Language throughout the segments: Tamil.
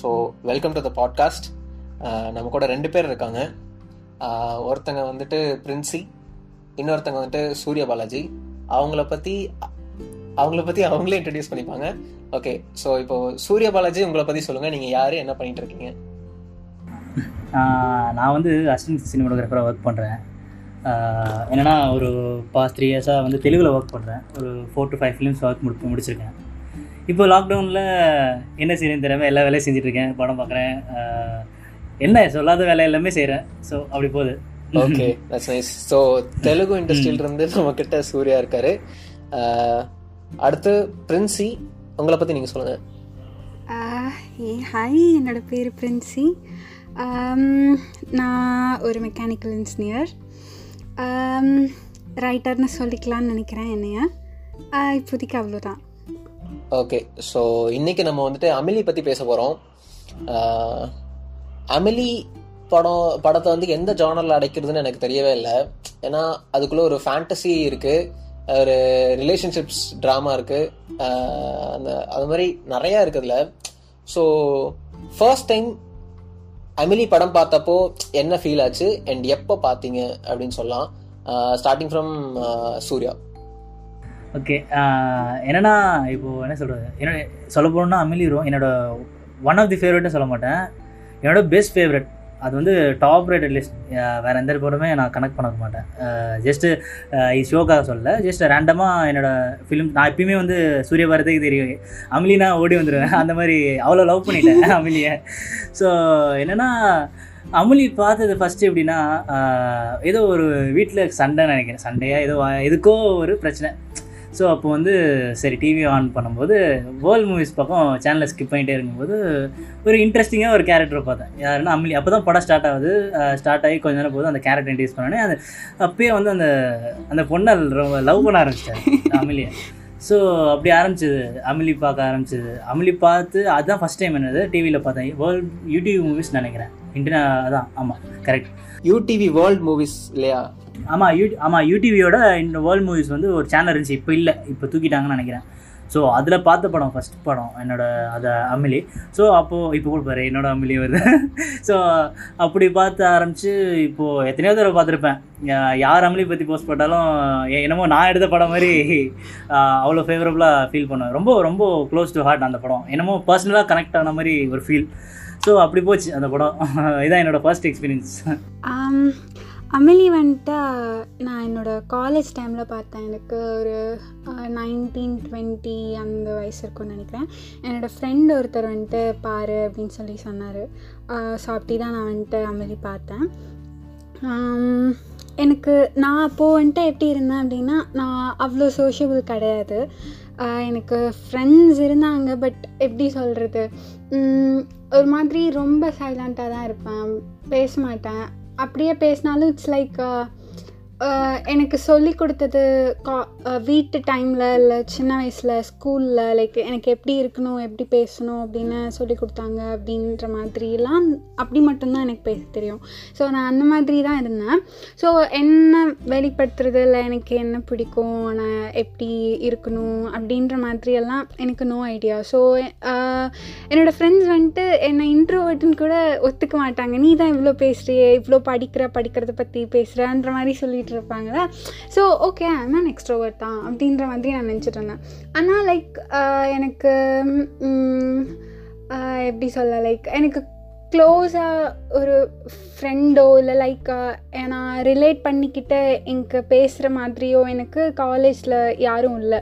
So welcome to the podcast நம்ம கூட ரெண்டு பேர் இருக்காங்க. Uh, ஒருத்தங்க வந்துட்டு பிரின்சி இன்னொருத்தங்க வந்துட்டு சூர்யா பாலாஜி. அவங்கள பற்றி அவங்கள பற்றி அவங்களே இன்ட்ரடியூஸ் பண்ணிப்பாங்க. ஓகே ஸோ இப்போ சூர்யா பாலாஜி உங்களை பற்றி சொல்லுங்கள் நீங்கள் யார் என்ன பண்ணிட்டு இருக்கீங்க? நான் வந்து அசிஸ்டன்ட் சினிமாட்டோகிராஃபராக ஒர்க் பண்ணுறேன் என்னென்னா ஒரு பாஸ்ட் த்ரீ இயர்ஸாக வந்து தெலுங்கில் ஒர்க் பண்ணுறேன் ஒரு four to five films work முடி முடிச்சிருக்கேன். இப்போ லாக்டவுனில் என்ன செய்யணும் தெரியாமல் எல்லா வேலையும் செஞ்சுட்ருக்கேன் படம் பார்க்குறேன் என்ன சொல்லாத வேலை எல்லாமே செய்கிறேன் ஸோ அப்படி போகுது. Okay that's nice so Telugu இண்டஸ்ட்ரியில இருந்து நம்ம கிட்ட சூர்யா இருக்காரு. அடுத்து பிரின்சி உங்களை பற்றி நீங்கள் சொல்லுங்கள் ஏ ஹாய் என்னோட பேர் பிரின்சி. நான் ஒரு மெக்கானிக்கல் இன்ஜினியர் ரைட்டர்னு சொல்லிக்கலாம்னு நினைக்கிறேன் என்னைய. இப்போதைக்கு அவ்வளோதான் ஓகே ஸோ இன்னைக்கு நம்ம வந்துட்டு அமிலி பற்றி பேச போகிறோம் அமிலி படம் படத்தை வந்து எந்த ஜானரில் அடைக்கிறதுன்னு எனக்கு தெரியவே இல்லை. ஏன்னா அதுக்குள்ளே ஒரு ஃபேண்டசி இருக்குது ஒரு ரிலேஷன்ஷிப்ஸ் ட்ராமா இருக்குது அந்த அது மாதிரி நிறையா இருக்குதுல ஸோ ஃபர்ஸ்ட் டைம் அமிலி படம் பார்த்தப்போ என்ன ஃபீல் ஆச்சு? அண்ட் எப்போ பார்த்தீங்க? அப்படின்னு சொல்லலாம். Starting from Surya. ஓகே என்னன்னா இப்போது என்ன சொல்கிறது என்னோட சொல்ல போகணுன்னா அமிலிரும் என்னோட ஒன் ஆஃப் தி ஃபேவரட்னு சொல்ல மாட்டேன். என்னோட பெஸ்ட் ஃபேவரட் அது வந்து டாப் ரேட்டட் லிஸ்ட் வேறு எந்த படமே நான் கனெக்ட் பண்ண மாட்டேன். ஜஸ்ட்டு ஷோக்காக சொல்ல ஜஸ்ட் ரேண்டமாக என்னோட ஃபிலிம் நான் எப்பயுமே வந்து சூரிய பாரதிக்கு தெரியும். அமிலினா ஓடி வந்துடுவேன் அந்த மாதிரி அவ்வளோ லவ் பண்ணிட்டேன் அமிலியை. ஸோ என்னென்னா அமுலி பார்த்தது ஃபஸ்ட்டு எப்படின்னா ஏதோ ஒரு வீட்டில் சண்டைன்னு நினைக்கிறேன். சண்டையாக ஏதோ எதுக்கோ ஒரு பிரச்சனை. ஸோ அப்போ வந்து சரி டிவி ஆன் பண்ணும்போது வேர்ல்ட் மூவிஸ் பக்கம் சேனலை ஸ்கிப் பண்ணிகிட்டே இருக்கும்போது ஒரு இன்ட்ரெஸ்டிங்காக ஒரு கேரக்டரை பார்த்தேன். யாருன்னா அமிலி அப்போ தான் படம் ஸ்டார்ட் ஆகுது. ஸ்டார்ட் ஆகி கொஞ்ச நேரம் போது அந்த கேரக்டர் இன்ட்ரடியூஸ் பண்ணோன்னே அது அப்பயே வந்து அந்த அந்த பொண்ணை ரொம்ப லவ் பண்ண ஆரம்பிச்சிட்டேன் அமிலியை ஸோ அப்படி ஆரம்பிச்சது அமிலி பார்க்க ஆரம்பிச்சது. அமிலி பார்த்து அதுதான் ஃபஸ்ட் டைம் என்னது? டிவியில் பார்த்தேன். வேர்ல்ட் யூடியூப் மூவிஸ் நினைக்கிறேன். இன்டர்நெ அதான் ஆமாம் கரெக்ட் யூடிவி வேர்ல்ட் மூவிஸ் இல்லையா? ஆமாம் யூ ஆமாம் யூடிவியோட இந்த வேர்ல்ட் மூவிஸ் வந்து ஒரு சேனல் இருந்துச்சு. இப்போ இல்லை. இப்போ தூக்கிட்டாங்கன்னு நினைக்கிறேன். ஸோ அதில் பார்த்த படம் ஃபஸ்ட் படம் என்னோட அதை அமிலி. ஸோ அப்போது இப்போ கூட பாரு என்னோட அமிலி வருது. ஸோ அப்படி பார்த்து ஆரம்பித்து இப்போது எத்தனையோ தடவை பார்த்துருப்பேன். யார் அமிலி பற்றி போஸ்ட் போட்டாலும் என்னமோ நான் எடுத்த படம் மாதிரி அவ்வளோ ஃபேவரபுளாக ஃபீல் பண்ணுவேன். ரொம்ப ரொம்ப க்ளோஸ் டு ஹார்ட் அந்த படம். என்னமோ பர்சனலாக கனெக்ட் ஆன மாதிரி ஒரு ஃபீல் ஸோ அப்படி போச்சு அந்த படம். இதான் என்னோட ஃபர்ஸ்ட் எக்ஸ்பீரியன்ஸ் அமிலி வந்துட்டு நான் என்னோட காலேஜ் டைமில் பார்த்தேன். எனக்கு ஒரு நைன்டீன் டுவெண்ட்டி அந்த வயசு இருக்கும்னு நினைக்கிறேன். என்னோடய ஃப்ரெண்ட் ஒருத்தர் வந்துட்டு பாரு அப்படின்னு சொல்லி சொன்னார். ஸோ அப்படி தான் நான் வந்துட்டு அமிலி பார்த்தேன். எனக்கு நான் அப்போது வந்துட்டு எப்படி இருந்தேன் அப்படின்னா நான் அவ்வளோ சோஷியபிள் கிடையாது. எனக்கு ஃப்ரெண்ட்ஸ் இருந்தாங்க பட் எப்படி சொல்கிறது ஒரு மாதிரி ரொம்ப சைலண்ட்டாக தான் இருப்பேன். பேச மாட்டேன். அப்படியே பேசினாலும் இட்ஸ் லைக் uh, எனக்கு சொல்லி கொடுத்தது கா வீட்டு டைமில் இல்லை சின்ன வயசில் ஸ்கூலில் லைக் எனக்கு எப்படி இருக்கணும் எப்படி பேசணும் அப்படின்னு சொல்லி கொடுத்தாங்க அப்படின்ற மாதிரிலாம் அப்படி மட்டும்தான் எனக்கு பேச தெரியும். ஸோ நான் அந்த மாதிரி தான் இருந்தேன். ஸோ என்ன வெளிப்படுத்துறது? இல்லை எனக்கு என்ன பிடிக்கும்? நான் எப்படி இருக்கணும்? அப்படின்ற மாதிரியெல்லாம் எனக்கு நோ ஐடியா ஸோ என்னோடய ஃப்ரெண்ட்ஸ் வந்துட்டு என்னை இன்ட்ரோவர்ட்டுன்னு கூட ஒத்துக்க மாட்டாங்க. நீ தான் இவ்வளோ பேசுகிறியே இவ்வளோ படிக்கிற படிக்கிறத பற்றி பேசுகிறன்ற மாதிரி சொல்லிட்டு இருப்பாங்களா ஸோ ஓகே நான் எக்ஸ்ட்ரோவர்ட் தான் அப்படின்ற மாதிரி நான் நினச்சிட்டு இருந்தேன். ஆனால் லைக் எனக்கு எப்படி சொல்ல லைக் எனக்கு க்ளோஸாக ஒரு ஃப்ரெண்டோ இல்லை லைக் நான் ரிலேட் பண்ணிக்கிட்ட எனக்கு பேசுகிற மாதிரியோ எனக்கு காலேஜில் யாரும் இல்லை.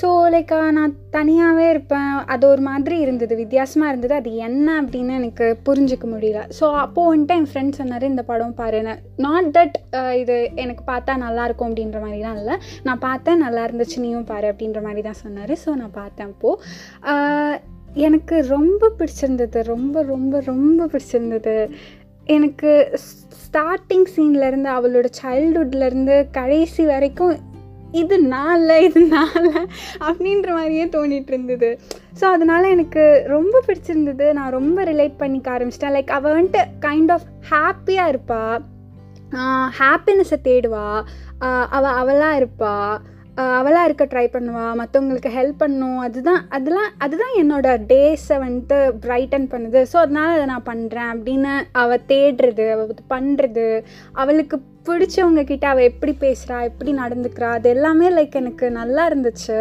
ஸோ லைக் நான் தனியாகவே இருப்பேன். அது ஒரு மாதிரி இருந்தது. வித்தியாசமாக இருந்தது. அது என்ன அப்படின்னு எனக்கு புரிஞ்சுக்க முடியல. ஸோ அப்போது வந்துட்டு என் ஃப்ரெண்ட்ஸ் சொன்னார் இந்த படம் பாருன்னு நாட் தட் இது எனக்கு பார்த்தா நல்லாயிருக்கும் அப்படின்ற மாதிரிலாம் இல்லை. நான் பார்த்தேன் நல்லா இருந்துச்சு நீயும் பாரு அப்படின்ற மாதிரி தான் சொன்னார். ஸோ நான் பார்த்தேன் அப்போது எனக்கு ரொம்ப பிடிச்சிருந்தது. ரொம்ப ரொம்ப ரொம்ப பிடிச்சிருந்தது. எனக்கு ஸ்டார்டிங் சீன்லேருந்து அவளோட சைல்டுஹுட்லேருந்து கடைசி வரைக்கும் இது நாளில் இது நான் அப்படின்ற மாதிரியே தோணிகிட்டு இருந்தது. ஸோ அதனால் எனக்கு ரொம்ப பிடிச்சிருந்தது. நான் ரொம்ப ரிலேட் பண்ணிக்க ஆரம்பிச்சிட்டேன். லைக் அவள் வந்துட்டு கைண்ட் ஆஃப் ஹாப்பியாக இருப்பாள் ஹாப்பினஸை தேடுவா. அவள் அவ அவளாக இருப்பாள் அவளாக இருக்க ட்ரை பண்ணுவாள் மற்றவங்களுக்கு ஹெல்ப் பண்ணும். அதுதான் அதெல்லாம் அதுதான் என்னோட டேஸை வந்துட்டு பிரைட்டன் பண்ணுது. ஸோ அதனால் அதை நான் பண்ணுறேன் அப்படின்னு அவள் தேடுறது அவள் பண்ணுறது அவளுக்கு பிடிச்சவங்க கிட்ட அவள் எப்படி பேசுகிறா எப்படி நடந்துக்கிறா அது எல்லாமே லைக் எனக்கு நல்லா இருந்துச்சு.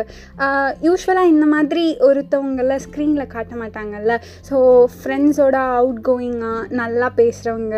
யூஸ்வலாக இந்த மாதிரி ஒருத்தவங்கள ஸ்க்ரீனில் காட்ட மாட்டாங்கல்ல. ஸோ ஃப்ரெண்ட்ஸோட அவுட் கோயிங்காக நல்லா பேசுகிறவங்க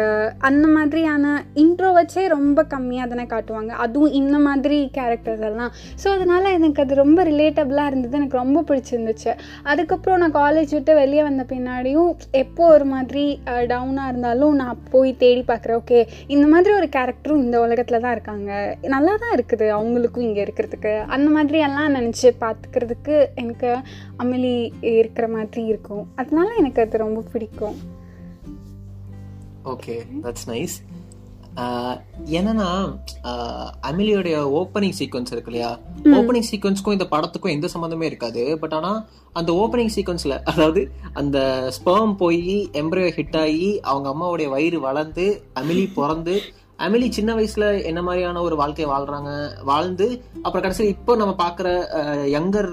அந்த மாதிரியான இன்ட்ரோ வச்சே ரொம்ப கம்மியாக தானே காட்டுவாங்க. அதுவும் இந்த மாதிரி கேரக்டர்ஸ் எல்லாம். ஸோ அதனால் எனக்கு அது ரொம்ப ரிலேட்டபிளாக இருந்தது. எனக்கு ரொம்ப பிடிச்சிருந்துச்சு. அதுக்கப்புறம் நான் காலேஜ் விட்டு வெளியே வந்த பின்னாடியும் எப்போ ஒரு மாதிரி டவுனாக இருந்தாலும் நான் போய் தேடி பார்க்குறேன். ஓகே இந்த மாதிரி ஒரு கேரக்டரும் இந்த உலகத்தில் தான் இருக்காங்க. நல்லா தான் இருக்குது அவங்களுக்கும் இங்கே இருக்கிறதுக்கு. அந்த மாதிரி எல்லாம் நினச்சி பார்த்துக்கிறதுக்கு எனக்கு அமிலி இருக்கிற மாதிரி இருக்கும். அதனால எனக்கு அது ரொம்ப பிடிக்கும். ஓகே தட்ஸ் நைஸ் என்னன்னா அமிலியோடைய ஓப்பனிங் சீக்வன்ஸ் இருக்கு இல்லையா? ஓப்பனிங் சீக்வன்ஸ்க்கும் இந்த படத்துக்கும் எந்த சம்மந்தமே இருக்காது. பட் ஆனா அந்த ஓப்பனிங் சீக்வன்ஸ்ல அதாவது அந்த ஸ்பெர்ம் போய் எம்ப்ரியோ ஹிட் ஆகி அவங்க அம்மாவுடைய வயிறு வளர்ந்து அமிலி பிறந்து அமிலி சின்ன வயசுல என்ன மாதிரியான ஒரு வாழ்க்கையை வாழ்றாங்க வாழ்ந்து அப்புறம் கடைசியில் இப்போ நம்ம பாக்குற யங்கர்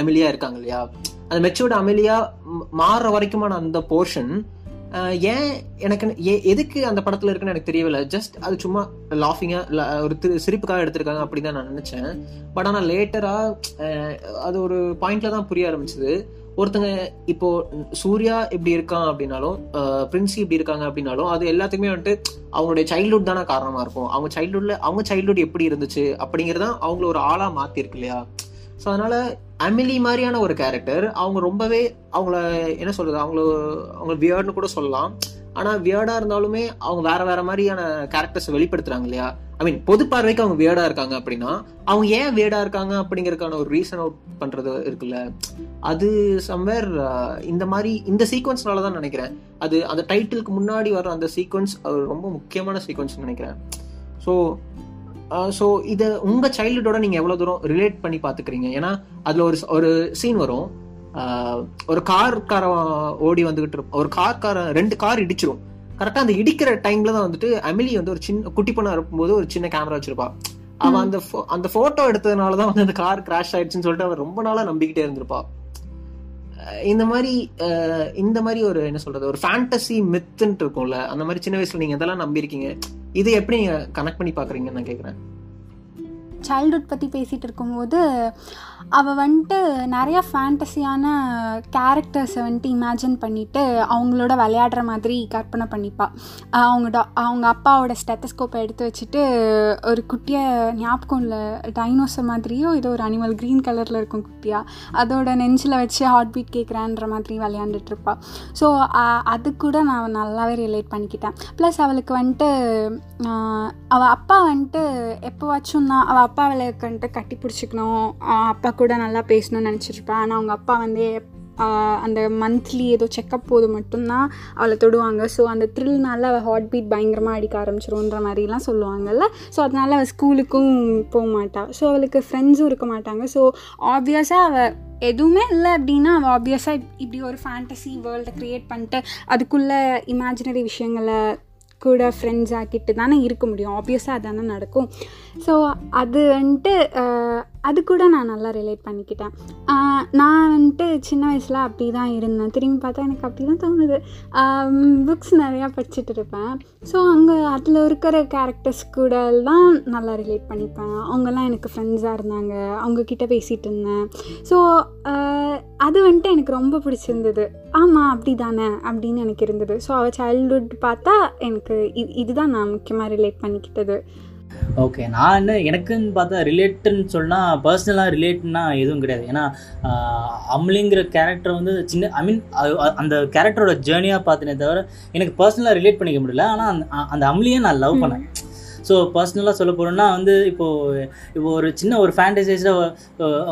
அமிலியா இருக்காங்க இல்லையா? அந்த மெச்சூர்டு அமிலியா மாறுற வரைக்குமான அந்த போர்ஷன் ஏன் எனக்கு எதுக்கு அந்த படத்துல இருக்குன்னு எனக்கு தெரியவில்லை. ஜஸ்ட் அது சும்மா லாஃபிங்கா ஒரு சிரிப்புக்காக எடுத்திருக்காங்க அப்படின்னு தான் நான் நினைச்சேன். பட் ஆனால் லேட்டரா அது ஒரு பாயிண்ட்ல தான் புரிய ஆரம்பிச்சது. ஒருத்தங்க இப்போ சூர்யா இப்படி இருக்கான் அப்படின்னாலும் பிரின்சி இப்படி இருக்காங்க அப்படின்னாலும் அது எல்லாத்துக்குமே வந்துட்டு அவங்களுடைய சைல்ட்ஹுட் தானே காரணமா இருக்கும். அவங்க சைல்ட்ஹுட்ல அவங்க சைல்ட்ஹுட் எப்படி இருந்துச்சு அப்படிங்கறதான் அவங்கள ஒரு ஆளா மாத்திருக்கு இல்லையா? ஸோ அதனால அமிலி மாதிரியான ஒரு கேரக்டர் அவங்க ரொம்பவே அவங்கள என்ன சொல்றது அவங்கள அவங்க வியர்டுன்னு கூட சொல்லலாம். ஆனா வியர்டா இருந்தாலுமே அவங்க வேற வேற மாதிரியான கேரக்டர்ஸ் வெளிப்படுத்துறாங்க இல்லையா? ஐ மீன் பொது பார்வைக்கு அவங்க வேர்டா இருக்காங்க அப்படின்னா அவங்க ஏன் வேர்டா இருக்காங்க அப்படிங்கறதுக்கான ஒரு ரீசன் அவுட் பண்றது இருக்குல்ல? அது சம்வேர் uh, இந்த மாதிரி இந்த சீக்வன்ஸ்னால தான் நினைக்கிறேன். அது அந்த டைட்டிலுக்கு முன்னாடி வர அந்த சீக்வன்ஸ் ரொம்ப முக்கியமான சீக்வன்ஸ் நினைக்கிறேன். ஸோ ஸோ இதை உங்க சைல்டுஹுட்டோட நீங்க எவ்வளவு தூரம் ரிலேட் பண்ணி பாத்துக்கிறீங்க ஏன்னா அதுல ஒரு ஒரு சீன் வரும். Uh, ஒரு கார் ஓடி வந்துகிட்டு ஒரு கார் ரெண்டு கார் இடிச்சிரும். கரெக்டா அந்த இடிக்கிற டைம்ல தான் வந்துட்டு அமிலி வந்து ஒரு சின்ன குட்டி பொண்ணா இருக்கும்போது ஒரு சின்ன கேமரா வச்சிருப்பா. அவன் அந்த அந்த போட்டோ எடுத்ததுனாலதான் வந்து அந்த கார் கிராஷ் ஆயிடுச்சுன்னு சொல்லிட்டு அவன் ரொம்ப நாளா நம்பிக்கிட்டே இருந்திருப்பா. இந்த மாதிரி இந்த மாதிரி ஒரு என்ன சொல்றது ஒரு ஃபேண்டசி மித்துன்ட்டு இருக்கும்ல அந்த மாதிரி சின்ன வயசுல நீங்க இதெல்லாம் நம்பியிருக்கீங்க? இதை எப்படி நீங்க கனெக்ட் பண்ணி பாக்குறீங்கன்னு நான் கேக்குறேன் சைல்ட்ஹுட் பற்றி பேசிகிட்டு இருக்கும்போது அவள் வந்துட்டு நிறையா ஃபேண்டஸியான கேரக்டர்ஸை வந்துட்டு இமேஜின் பண்ணிவிட்டு அவங்களோட விளையாடுற மாதிரி கற்பனை பண்ணிப்பாள் அவங்க டா அவங்க அப்பாவோட ஸ்டெத்தஸ்கோப்பை எடுத்து வச்சுட்டு ஒரு குட்டியை ஞாபகம் இல்லை டைனோசர் மாதிரியோ ஏதோ ஒரு அனிமல் க்ரீன் கலரில் இருக்கும் குட்டியாக அதோட நெஞ்சில் வச்சு ஹார்ட் பீட் கேட்குறான்ற மாதிரி விளையாண்டுட்ருப்பா ஸோ அது கூட நான் நல்லாவே ரிலேட் பண்ணிக்கிட்டேன். ப்ளஸ் அவளுக்கு வந்துட்டு அவள் அப்பா வந்துட்டு எப்போவாச்சும் தான் அவள் அப்பா விளையாட்டு கட்டி பிடிச்சிக்கணும் அப்பா கூட நல்லா பேசணும்னு நினச்சிருப்பேன். ஆனால் அவங்க அப்பா வந்து அந்த மந்த்லி ஏதோ செக்கப் போது மட்டும்தான் அவளை தொடுவாங்க. ஸோ அந்த த்ரில்னால அவள் ஹார்ட் பீட் பயங்கரமாக அடிக்க ஆரம்பிச்சிரும்ன்ற மாதிரிலாம் சொல்லுவாங்கல்ல. ஸோ அதனால் அவள் ஸ்கூலுக்கும் போக மாட்டாள் ஸோ அவளுக்கு ஃப்ரெண்ட்ஸும் இருக்க மாட்டாங்க. ஸோ ஆப்வியஸாக அவள் எதுவுமே இல்லை அப்படின்னா அவள் ஆப்வியஸாக இப்படி ஒரு ஃபேண்டசி வேர்ல்டை க்ரியேட் பண்ணிட்டு அதுக்குள்ளே இமேஜினரி விஷயங்களை கூட ஃப்ரெண்ட்ஸ் ஆக்கிட்டு தானே இருக்க முடியும். ஆப்வியஸாக அதானே நடக்கும். ஸோ அது வந்துட்டு அது கூட நான் நல்லா ரிலேட் பண்ணிக்கிட்டேன். நான் வந்துட்டு சின்ன வயசில் அப்படி தான் இருந்தேன். திரும்பி பார்த்தா எனக்கு அப்படி தான் தோணுது புக்ஸ் நிறையா படிச்சுட்டு இருப்பேன். ஸோ அங்கே அதில் இருக்கிற கேரக்டர்ஸ் கூட தான் நல்லா ரிலேட் பண்ணிப்பேன். அவங்கெல்லாம் எனக்கு ஃப்ரெண்ட்ஸாக இருந்தாங்க. அவங்கக்கிட்ட பேசிகிட்டு இருந்தேன். ஸோ அது வந்துட்டு எனக்கு ரொம்ப பிடிச்சிருந்தது. ஆமாம் அப்படி தானே அப்படின்னு எனக்கு இருந்தது ஸோ அவள் சைல்ட்ஹுட் பார்த்தா எனக்கு இது இதுதான் நான் முக்கியமாக ரிலேட் பண்ணிக்கிட்டது. ஓகே நான் என்ன எனக்குன்னு பார்த்தா ரிலேட்டுன்னு சொன்னால் பர்சனலாக ரிலேட்னா எதுவும் கிடையாது. ஏன்னா அம்லிங்கிற கேரக்டர் வந்து சின்ன ஐ மீன் அந்த கேரக்டரோட ஜேர்னியாக பார்த்தனே தவிர எனக்கு பர்சனலாக ரிலேட் பண்ணிக்க முடியல. ஆனால் அந்த அந்த அம்லியை நான் லவ் பண்ணேன். ஸோ பர்சனலாக சொல்ல போகிறோம்னா வந்து இப்போது இப்போ ஒரு சின்ன ஒரு ஃபேண்டசைஸில்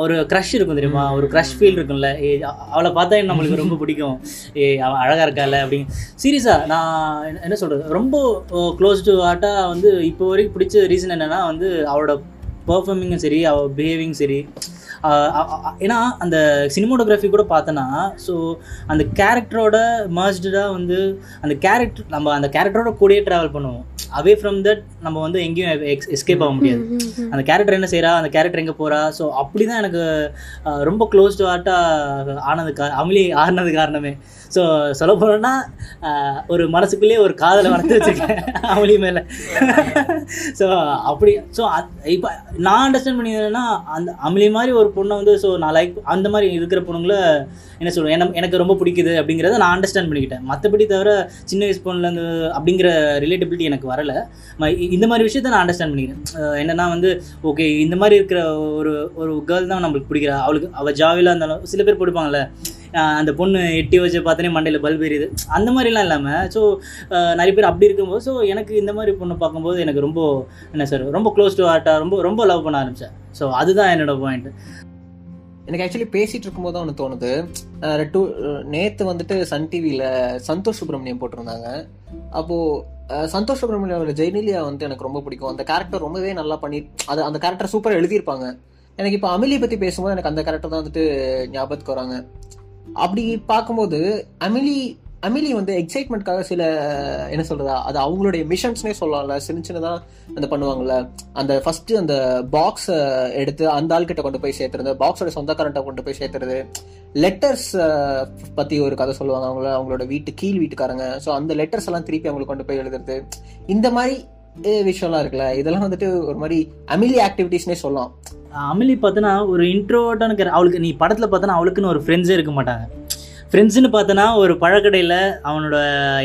ஒரு க்ரஷ் இருக்கும் தெரியுமா? ஒரு க்ரஷ் ஃபீல் இருக்கும்ல. ஏ அவளை பார்த்தா நம்மளுக்கு ரொம்ப பிடிக்கும்? ஏ அவள் அழகாக இருக்கால அப்படின்னு சீரியஸாக நான் என்ன சொல்கிறது ரொம்ப க்ளோஸ் டு ஆட்டாக வந்து இப்போ வரைக்கும் பிடிச்ச ரீசன் என்னென்னா வந்து அவளோட பர்ஃபார்மிங்கும் சரி அவள் பிஹேவிங் சரி ஏன்னா அந்த சினிமோட்டோகிராஃபி கூட பார்த்தோன்னா ஸோ அந்த கேரக்டரோட மர்ஜ்டாக வந்து அந்த கேரக்டர் நம்ம அந்த கேரக்டரோட கூடயே ட்ராவல் பண்ணுவோம். அவே ஃப்ரம் தட் நம்ம வந்து எங்கேயும் எஸ்கேப் ஆக முடியாது. அந்த கேரக்டர் என்ன செய்கிறா அந்த கேரக்டர் எங்கே போகிறா ஸோ அப்படி தான் எனக்கு ரொம்ப க்ளோஸ் டு ஆர்ட்டாக ஆனது கா அமளி ஆடினது காரணமே. ஸோ சொல்ல போனோம்னா ஒரு மனசுக்குள்ளேயே ஒரு காதலை வளர்த்து வச்சுருக்கேன். அமளி மேலே. ஸோ அப்படி ஸோ இப்போ நான் அண்டர்ஸ்டாண்ட் பண்ணிக்கிறேன்னா அந்த அமளி மாதிரி ஒரு பொண்ணை வந்து ஸோ நான் லைக் அந்த மாதிரி இருக்கிற பொண்ணுங்களை என்ன சொல்கிறேன் என்ன எனக்கு ரொம்ப பிடிக்குது அப்படிங்கிறத நான் அண்டர்ஸ்டாண்ட் பண்ணிக்கிட்டேன். மற்றபடி தவிர சின்ன வயசு பொண்ணுலேருந்து அப்படிங்கிற ரிலேட்டபிலிட்டி எனக்கு வரலை. ம- இந்த மாதிரி விஷயத்த நான் அண்டர்ஸ்டாண்ட் பண்ணிக்கிறேன். என்னென்னா என்னன்னா வந்து ஓகே இந்த மாதிரி இருக்கிற ஒரு ஒரு கேர்ள் தான் நம்மளுக்கு பிடிக்கிறா. அவளுக்கு அவள் ஜாவிலாக இருந்தாலும் சில பேர் பிடிப்பாங்கல்ல அந்த பொண்ணு எட்டி வச்சு பார்த்தோன்னே மண்டையில் பல்ப் எரியுது. அந்த மாதிரிலாம் இல்லாமல் ஸோ நிறைய பேர் அப்படி இருக்கும்போது ஸோ எனக்கு இந்த மாதிரி பொண்ணை பார்க்கும்போது எனக்கு ரொம்ப என்ன சார் ரொம்ப க்ளோஸ் டு ஹார்ட்டாக ரொம்ப ரொம்ப லவ் பண்ண ஆரம்பித்தேன் ஸோ அதுதான் என்னோட பாயிண்ட் எனக்கு ஆக்சுவலி பேசிட்டு இருக்கும்போது தான் ஒன்று தோணுது. டூ நேற்று வந்துட்டு சன் டிவியில் சந்தோஷ் சுப்ரமணியம் போட்டிருந்தாங்க. அப்போது சந்தோஷ் சுப்ரமணியோட ஜெயநிலியா வந்து எனக்கு ரொம்ப பிடிக்கும். அந்த கேரக்டர் ரொம்பவே நல்லா பண்ணி அது அந்த கேரக்டர் சூப்பராக எழுதியிருப்பாங்க. எனக்கு இப்போ அமிலியை பற்றி பேசும்போது எனக்கு அந்த கேரக்டர் தான் வந்துட்டு ஞாபகத்துக்கு வராங்க. அப்படி பார்க்கும்போது அமிலி அமிலி வந்து எக்ஸைட்மெண்ட்காக சில என்ன சொல்றதா அது அவங்களுடைய மிஷன்ஸ்னே சொல்லலாம்ல. சின்ன சின்னதாக அந்த பண்ணுவாங்கல்ல. அந்த ஃபர்ஸ்ட் அந்த பாக்ஸ் எடுத்து அந்த ஆள்கிட்ட கொண்டு போய் சேர்த்துறது பாக்ஸோட சொந்தக்காரன்ட்ட கொண்டு போய் சேர்த்துறது. லெட்டர்ஸ் பத்தி ஒரு கதை சொல்லுவாங்க அவங்கள அவங்களோட வீட்டு கீழ் வீட்டுக்காரங்க. ஸோ அந்த லெட்டர்ஸ் எல்லாம் திருப்பி அவங்களுக்கு கொண்டு போய் எழுதுறது. இந்த மாதிரி விஷயம்லாம் இருக்குல்ல இதெல்லாம் வந்துட்டு ஒரு மாதிரி அமிலி ஆக்டிவிட்டிஸ்னே சொல்லலாம். அமிலி பார்த்தோன்னா ஒரு இன்ட்ரோட்டான அவளுக்கு நீ படத்தில் பார்த்தோன்னா அவளுக்குன்னு ஒரு ஃப்ரெண்ட்ஸே இருக்க மாட்டாங்க. ஃப்ரெண்ட்ஸ்னு பார்த்தோன்னா ஒரு பழக்கடையில் அவனோட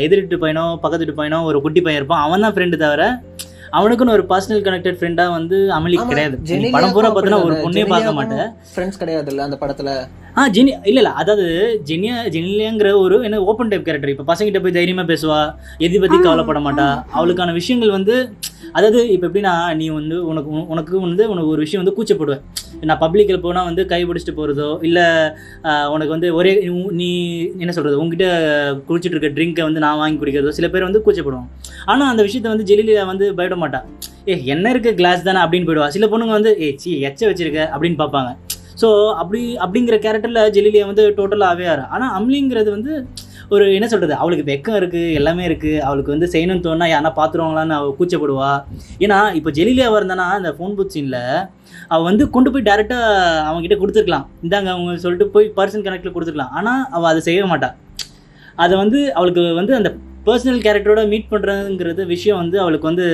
எதிர்ட்டு பையனோ பக்கத்து வீட்டு பையனோ ஒரு குட்டி பையன் இருப்பான். அவன் தான் ஃப்ரெண்டு தவிர அவனுக்குன்னு ஒரு பர்சனல் கனெக்டட் ஃப்ரெண்டாக வந்து அமளி கிடையாது. படம் பூரா பார்த்தோன்னா ஒரு. பொண்ணே பார்க்க மாட்டேன் ஃப்ரெண்ட்ஸ் கிடையாது இல்ல அந்த படத்துல? ஆ ஜெனி இல்லை இல்லை அதாவது ஜெனியா ஜெனிலியாங்கிற ஒரு என்ன ஓப்பன் டைப் கேரக்டர் இப்போ பசங்கிட்ட போய் தைரியமாக பேசுவா எதை பற்றி கவலைப்பட மாட்டா. அவளுக்கான விஷயங்கள் வந்து அதாவது இப்போ எப்படின்னா நீ வந்து உனக்கு உன- உனக்கு வந்து உனக்கு ஒரு விஷயம் வந்து கூச்சப்படுவேன் நான் பப்ளிக்கில் போனால் வந்து கை பிடிச்சிட்டு போகிறதோ இல்லை உனக்கு வந்து ஒரே நீ என்ன சொல்கிறது உங்ககிட்ட குடிச்சிட்டு இருக்க ட்ரிங்கை வந்து நான் வாங்கி குடிக்கிறதோ சில பேர் வந்து கூச்சப்படுவோம் ஆனால் அந்த விஷயத்தை வந்து ஜெலிலியா வந்து பயப்பட மாட்டா. ஏ என்ன இருக்க கிளாஸ் தானே அப்படின்னு போயிடுவா. சில பொண்ணுங்க வந்து ஏ சி எச்ச வச்சிருக்க அப்படின்னு பார்ப்பாங்க. ஸோ அப்படி அப்படிங்கிற கேரக்டரில் ஜெலிலியா வந்து டோட்டலாக அவேர் ஆனால் அம்லிங்கிறது வந்து ஒரு என்ன சொல்கிறது அவளுக்கு வெக்கம் இருக்குது எல்லாமே இருக்குது அவளுக்கு வந்து செய்யணும்னு தோணுனா யாரா பார்த்துருவாங்களான்னு அவள் கூச்சப்படுவா. ஏன்னா இப்போ ஜெலிலியாவாக இருந்தானா அந்த ஃபோன் புத் சீனில் அவள் வந்து கொண்டு போய் டேரெக்டாக அவங்ககிட்ட கொடுத்துருக்கலாம். இந்தாங்க அவங்க சொல்லிட்டு போய் பர்சன் கனெக்டில் கொடுத்துருக்கலாம். ஆனால் அவள் அதை செய்ய மாட்டாள் அதை வந்து அவளுக்கு வந்து அந்த பர்சனல் கேரக்டரோட மீட் பண்ணுறதுங்கிறது விஷயம் வந்து அவளுக்கு வந்து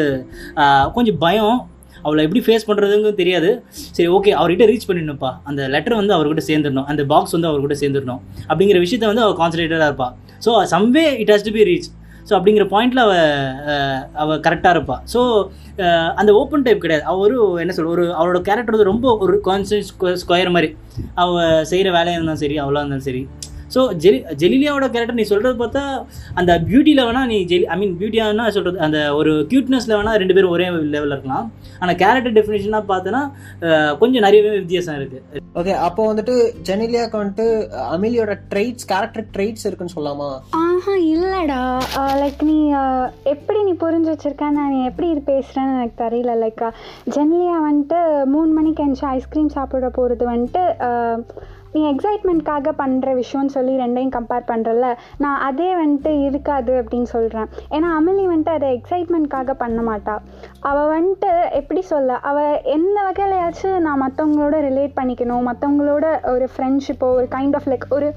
கொஞ்சம் பயம். அவளை எப்படி ஃபேஸ் பண்ணுறதுங்க தெரியாது. சரி ஓகே அவர்கிட்ட ரீச் பண்ணிடணும்ப்பா. அந்த லெட்டர் வந்து அவர்கிட்ட சேர்ந்துடணும். அந்த பாக்ஸ் வந்து அவர்கிட்ட சேர்ந்துடணும். அப்படிங்கிற விஷயத்த வந்து அவள் கான்சன்ட்ரேட்டடாக இருப்பாள் so someway it has to be reach so அப்படிங்கிற பாயிண்டில் அவள் அவள் கரெக்டாக இருப்பாள் ஸோ அந்த ஓப்பன் டைப் கிடையாது. அவள் ஒரு என்ன சொல்ற ஒரு அவளோட கேரக்டர் வந்து ரொம்ப ஒரு கான்ஸ்டன்ட் ஸ்கொயர் மாதிரி. அவள் செய்கிற வேலையாக இருந்தாலும் சரி அவளாக இருந்தாலும் சரி. ஸோ ஜெலி ஜெலிலியாவோட கேரக்டர் நீ சொல்கிறது பார்த்தா அந்த பியூட்டியில் வேணால் நீ ஜெலி ஐ மீன் பியூட்டியானா சொல்கிறது அந்த ஒரு க்யூட்னஸில் வேணால் ரெண்டு பேரும் ஒரே லெவலில் இருக்கலாம். ஆனால் கேரக்டர் டெஃபினேஷனாக பார்த்தோன்னா கொஞ்சம் நிறையவே வித்தியாசம் இருக்குது ஓகே அப்போ வந்துட்டு ஜெனிலியாக்கு வந்துட்டு அமிலியோட ட்ரைட்ஸ் கேரக்டர் ட்ரைட்ஸ் இருக்குன்னு சொல்லலாமா? ஆஹா இல்லைடா. லைக் நீ எப்படி நீ புரிஞ்சு வச்சிருக்க நான் நீ எப்படி இது பேசுகிறேன்னு எனக்கு தெரியல. லைக் ஜென்லியா வந்துட்டு மூணு மணிக்கு எழுந்துச்சு ஐஸ்கிரீம் சாப்பிட போகிறது வந்துட்டு நீ எக்ஸைட்மெண்ட்காக பண்ணுற விஷயம்னு சொல்லி ரெண்டையும் கம்பேர் பண்ணுறல நான் அதே வந்துட்டு இருக்காது அப்படின்னு சொல்கிறேன் ஏன்னா அமிலி வந்துட்டு அதை எக்ஸைட்மெண்ட்காக பண்ண மாட்டா. அவள் வந்துட்டு எப்படி சொல்ல அவள் எந்த வகையிலையாச்சும் நான் மற்றவங்களோட ரிலேட் பண்ணிக்கணும் மற்றவங்களோட ஒரு ஃப்ரெண்ட்ஷிப்போ ஒரு கைண்ட் ஆஃப் லைக் ஒரு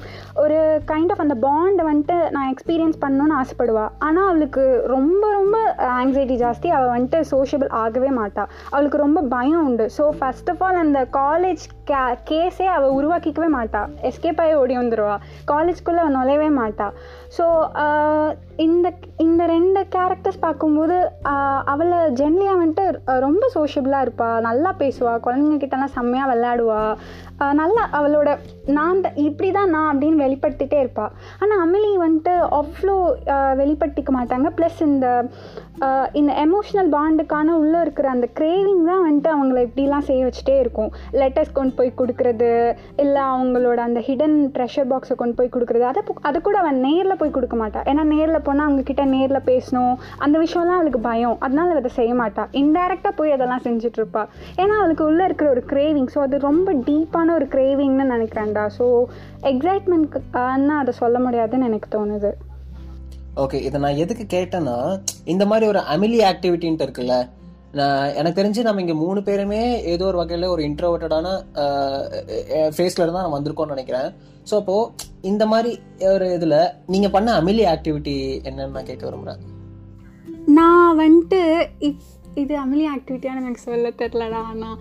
ஒரு கைண்ட் ஆஃப் அந்த பாண்டை வந்துட்டு நான் எக்ஸ்பீரியன்ஸ் பண்ணணும்னு ஆசைப்படுவா. ஆனால் அவளுக்கு ரொம்ப ரொம்ப ஆங்ஸைட்டி ஜாஸ்தி. அவள் வந்துட்டு சோஷியபிள் ஆகவே மாட்டாள் அவளுக்கு ரொம்ப பயம் உண்டு. ஸோ ஃபஸ்ட் ஆஃப் ஆல் அந்த காலேஜ் கே கேஸே அவள் உருவாக்கிக்கவே மாட்டாள் எஸ்கேப் ஆகி ஓடி வந்துடுவா காலேஜ்குள்ளே அவள் நுழையவே மாட்டாள் ஸோ uh, இந்த இந்த ரெண்டு கேரக்டர்ஸ் பார்க்கும்போது uh, அவளை ஜென்லியா வந்துட்டு ரொம்ப சோஷியபிளாக இருப்பாள் நல்லா பேசுவாள் குழந்தைங்க கிட்டலாம் செம்மையாக விளையாடுவா. நல்லா அவளோட நான் தான் இப்படி தான் நான் அப்படின்னு வெளிப்படுத்திட்டே இருப்பாள் ஆனால் அமிலி வந்துட்டு அவ்வளோ வெளிப்படுத்திக்க மாட்டாங்க. ப்ளஸ் இந்த இந்த எமோஷ்னல் பாண்டுக்கான உள்ளே இருக்கிற அந்த கிரேவிங் தான் வந்துட்டு அவங்கள இப்படிலாம் செய்ய வச்சுட்டே இருக்கும். லெட்டர்ஸ் கொண்டு போய் கொடுக்குறது இல்லை அவங்களோட அந்த ஹிடன் ப்ரெஷர் பாக்ஸை கொண்டு போய் கொடுக்குறது. அதை அதை கூட அவன் நேரில் போய் கொடுக்க மாட்டாள் ஏன்னா நேரில் போனால் அவங்கக்கிட்ட நேரில் பேசணும். அந்த விஷயம்லாம் அவளுக்கு பயம். அதனால அவள் அதை செய்ய மாட்டாள் இன்டெரக்டாக போய் அதெல்லாம் செஞ்சுட்ருப்பாள் ஏன்னா அவளுக்கு உள்ளே இருக்கிற ஒரு கிரேவிங் ஸோ அது ரொம்ப டீப்பான ஒரு கிரேவிங்னு நினைக்கிறேன்டா. ஸோ எக்ஸைட்மெண்ட்க்கு அதை சொல்ல முடியாதுன்னு எனக்கு தோணுது. ஓகே இதை நான் எதுக்கு கேட்டேன்னா இந்த மாதிரி ஒரு அமிலி ஆக்டிவிட்டின்ட்டு இருக்குல்ல நான் எனக்கு தெரிஞ்சு நம்ம இங்க மூணு பேருமே ஏதோ ஒரு வகையில ஒரு இன்ட்ரோவர்டடான ஃபேஸ்ல இருந்தா நான் வந்திருக்கோம்னு நினைக்கிறேன். ஸோ அப்போ இந்த மாதிரி ஒரு இதுல நீங்க பண்ண அமிலி ஆக்டிவிட்டி என்னன்னு நான் கேட்க விரும்புறேன். நான் வந்துட்டு இப் இது அமிலி ஆக்டிவிட்டியான எனக்கு சொல்ல தெரிலடா ஆனால்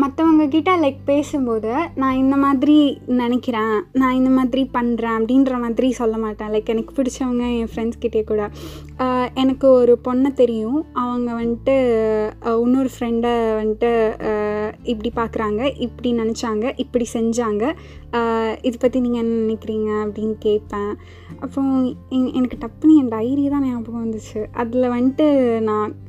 மற்றவங்க கிட்ட லைக் பேசும்போது நான் இந்த மாதிரி நினைக்கிறேன். நான் இந்த மாதிரி பண்ணுறேன் அப்படின்ற மாதிரி சொல்ல மாட்டேன். லைக் எனக்கு பிடிச்சவங்க என் ஃப்ரெண்ட்ஸ் கிட்டே கூட. எனக்கு ஒரு பொண்ணை தெரியும். அவங்க வந்துட்டு இன்னொரு ஃப்ரெண்டை வந்துட்டு இப்படி பார்க்குறாங்க இப்படி நினச்சாங்க இப்படி செஞ்சாங்க. இதை பற்றி நீங்கள் என்ன நினைக்கிறீங்க? அப்படின்னு கேட்பேன். அப்புறம் எனக்கு டப்புன்னு என் டைரி தான் ஞாபகம் வந்துச்சு. அதில் வந்துட்டு நான்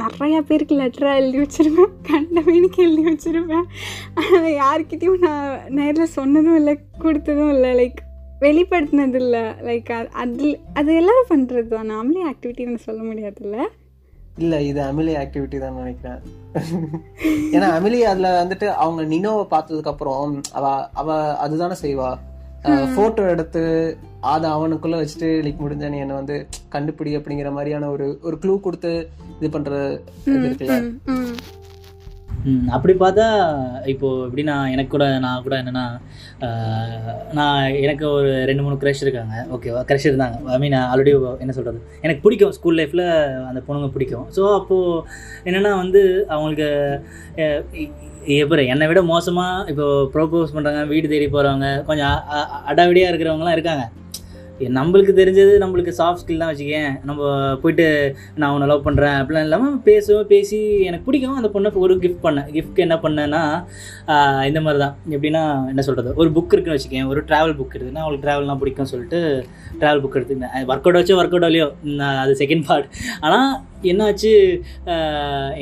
நிறையா பேருக்கு லெட்டராக எழுதி வச்சுருவேன் கண்டவனுக்கு எழுதி வச்சுருவேன் ஆனால் யார்கிட்டயும் நான் நேரில் சொன்னதும் இல்லை கொடுத்ததும் இல்லை லைக் வெளிப்படுத்தினது இல்லை லைக் அது அது எல்லோரும் பண்ணுறது தான். நாமளே ஆக்டிவிட்டின்னு சொல்ல முடியாதுல்ல? இல்லை இது அமிலி ஆக்டிவிட்டி தான் நினைக்கிறேன். ஏன்னா அமிலி அதில் வந்துட்டு அவங்க நினோவை பார்த்ததுக்கப்புறம் அவ அவ அதுதானே செய்வா? போட்டோ எடுத்து அதை அவனுக்குள்ள வச்சுட்டு லைக் முடிஞ்ச நீ என்ன வந்து கண்டுபிடி அப்படிங்கிற மாதிரியான ஒரு ஒரு க்ளூ கொடுத்து இது பண்ற இது இருக்குல்ல அப்படி பார்த்தா இப்போ எப்படின்னா எனக்கு கூட நான் கூட என்னென்னா நான் எனக்கு ஒரு ரெண்டு மூணு க்ரஷ் இருக்காங்க. ஓகேவா க்ரஷ் இருந்தாங்க. ஐ மீன் ஆல்ரெடி என்ன சொல்கிறது எனக்கு பிடிக்கும். ஸ்கூல் லைஃப்பில் அந்த பொண்ணுங்க பிடிக்கும். ஸோ அப்போது என்னென்னா வந்து அவங்களுக்கு எப்படி என்னை விட மோசமாக இப்போ ப்ரோபோஸ் பண்ணுறாங்க வீடு தேடி போகிறவங்க கொஞ்சம் அடாவிடியாக அ- அடாவடியாக இருக்கிறவங்களாம் இருக்காங்க. நம்மளுக்கு தெரிஞ்சது நம்மளுக்கு சாஃப்ட் ஸ்கில் தான் வச்சுக்கேன் நம்ம போயிட்டு நான் உன்னை லவ் பண்ணுறேன் அப்படிலாம் இல்லாமல் பேசுவோம் பேசி எனக்கு பிடிக்கும். அந்த பொண்ணை ஒரு கிஃப்ட் பண்ணேன் கிஃப்ட்க்கு என்ன பண்ணேன்னா இந்த மாதிரி தான் எப்படின்னா என்ன சொல்கிறது ஒரு புக் இருக்குன்னு வச்சுக்கேன் ஒரு ட்ராவல் புக் இருக்குதுன்னா அவளுக்கு ட்ராவல்லாம் பிடிக்கும்னு சொல்லிட்டு ட்ராவல் புக் எடுத்துக்கிட்டேன். ஒர்க் அவுட் வச்சோ ஒர்க் அவுட் இல்லையோ நான் அது செகண்ட் பார்ட் ஆனால் என்னாச்சு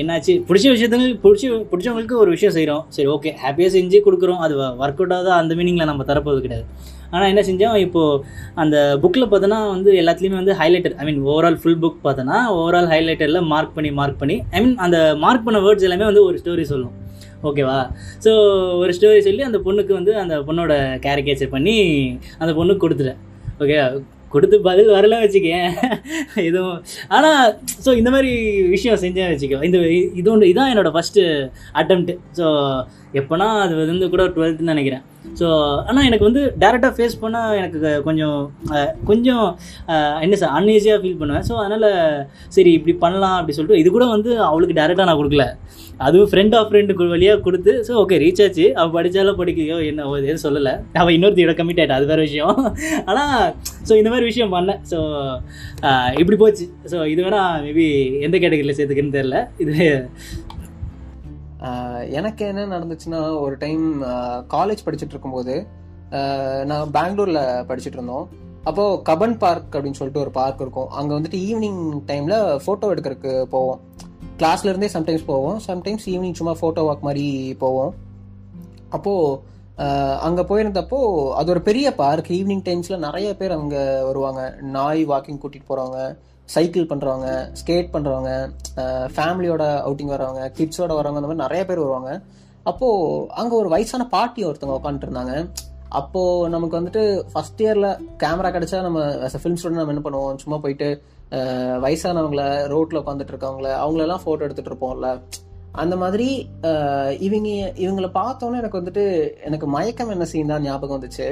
என்னாச்சு? பிடிச்ச விஷயத்துக்கு பிடிச்ச பிடிச்சவங்களுக்கு ஒரு விஷயம் செய்கிறோம் சரி ஓகே ஹாப்பியாக செஞ்சு கொடுக்குறோம். அது ஒர்க் அவுட் தான் அந்த மீனிங்கில் நம்ம தரப்போது கிடையாது. ஆனால் என்ன செஞ்சோம்? இப்போது அந்த புக்கில் பார்த்தோன்னா வந்து எல்லாத்துலேயுமே வந்து highlighter I mean overall full book பார்த்தோன்னா ஓவரால் ஹைலைட்டரில் மார்க் பண்ணி மார்க் பண்ணி ஐ மீன் அந்த மார்க் பண்ண வேர்ட்ஸ் எல்லாமே வந்து ஒரு ஸ்டோரி சொல்லும். ஓகேவா ஸோ ஒரு ஸ்டோரி சொல்லி அந்த பொண்ணுக்கு வந்து அந்த பொண்ணோட கேரிகேச்சர் பண்ணி அந்த பொண்ணுக்கு கொடுத்துட்டேன். ஓகே கொடுத்து பதில் வரல வச்சுக்கேன். எதுவும் ஆனால் ஸோ இந்த மாதிரி விஷயம் செஞ்சேன் வச்சுக்கோ. இந்த இது ஒன்று இதான் என்னோடய ஃபஸ்ட்டு அட்டம்ப்ட் ஸோ எப்போனா அது வந்து கூட டுவெல்த்துன்னு நினைக்கிறேன். ஸோ ஆனால் எனக்கு வந்து டேரெக்டாக ஃபேஸ் பண்ணால் எனக்கு கொஞ்சம் கொஞ்சம் என்ன சார் அன்ஈஸியாக ஃபீல் பண்ணுவேன். ஸோ அதனால் சரி இப்படி பண்ணலாம் அப்படி சொல்லிட்டு இது கூட வந்து அவளுக்கு டேரெக்டாக நான் கொடுக்கல. அதுவும் ஃப்ரெண்ட் ஆஃப் ஃப்ரெண்டு வழியாக கொடுத்து ஸோ ஓகே ரீச் ஆச்சு. அவள் படித்தாலும் படிக்கையோ என்ன எதுவும் சொல்லலை. அவள் இன்னொருத்தையோட கமிட் ஆகிட்டா அது வேறு விஷயம். ஆனால் ஸோ இந்த மாதிரி விஷயம் பண்ணேன். ஸோ இப்படி போச்சு. ஸோ இது வேணால் மேபி எந்த கேட்டகரியில் சேர்த்துக்குன்னு தெரில இது எனக்கு என்ன நடந்துச்சுன்னா ஒரு டைம் காலேஜ் படிச்சுட்டு இருக்கும்போது நான் பெங்களூர்ல படிச்சுட்டு இருந்தோம். அப்போது கபன் பார்க் அப்படின்னு சொல்லிட்டு ஒரு பார்க் இருக்கும். அங்கே வந்துட்டு ஈவினிங் டைமில் ஃபோட்டோ எடுக்கிறதுக்கு போவோம். கிளாஸ்லேருந்தே சம்டைம்ஸ் போவோம். சம்டைம்ஸ் ஈவினிங் சும்மா ஃபோட்டோ வாக் மாதிரி போவோம். அப்போது அங்கே போயிருந்தப்போ அது ஒரு பெரிய பார்க் ஈவினிங் டைம்ஸில் நிறைய பேர் அங்கே வருவாங்க. நாய் வாக்கிங் கூட்டிகிட்டு போகிறவங்க சைக்கிள் பண்ணுறவங்க ஸ்கேட் பண்ணுறவங்க ஃபேமிலியோட அவுட்டிங் வரவங்க கிட்ஸோட வரவங்க அந்த மாதிரி நிறைய பேர் வருவாங்க. அப்போது அங்கே ஒரு வயசான பாட்டி ஒருத்தவங்க உட்காந்துட்டு இருந்தாங்க நமக்கு வந்துட்டு ஃபஸ்ட் இயரில் கேமரா கிடச்சா நம்ம ஃபிலிம் ஸ்டூடெண்ட் நம்ம என்ன பண்ணுவோம்? சும்மா போயிட்டு வயசானவங்கள ரோட்டில் உட்காந்துட்டு இருக்கவங்கள அவங்களெல்லாம் ஃபோட்டோ எடுத்துகிட்டு இருப்போம்ல. அந்த மாதிரி இவங்க இவங்கள பார்த்தோன்னே எனக்கு வந்துட்டு எனக்கு மயக்கம் என்ன சீன் தான் ஞாபகம் வந்துச்சு.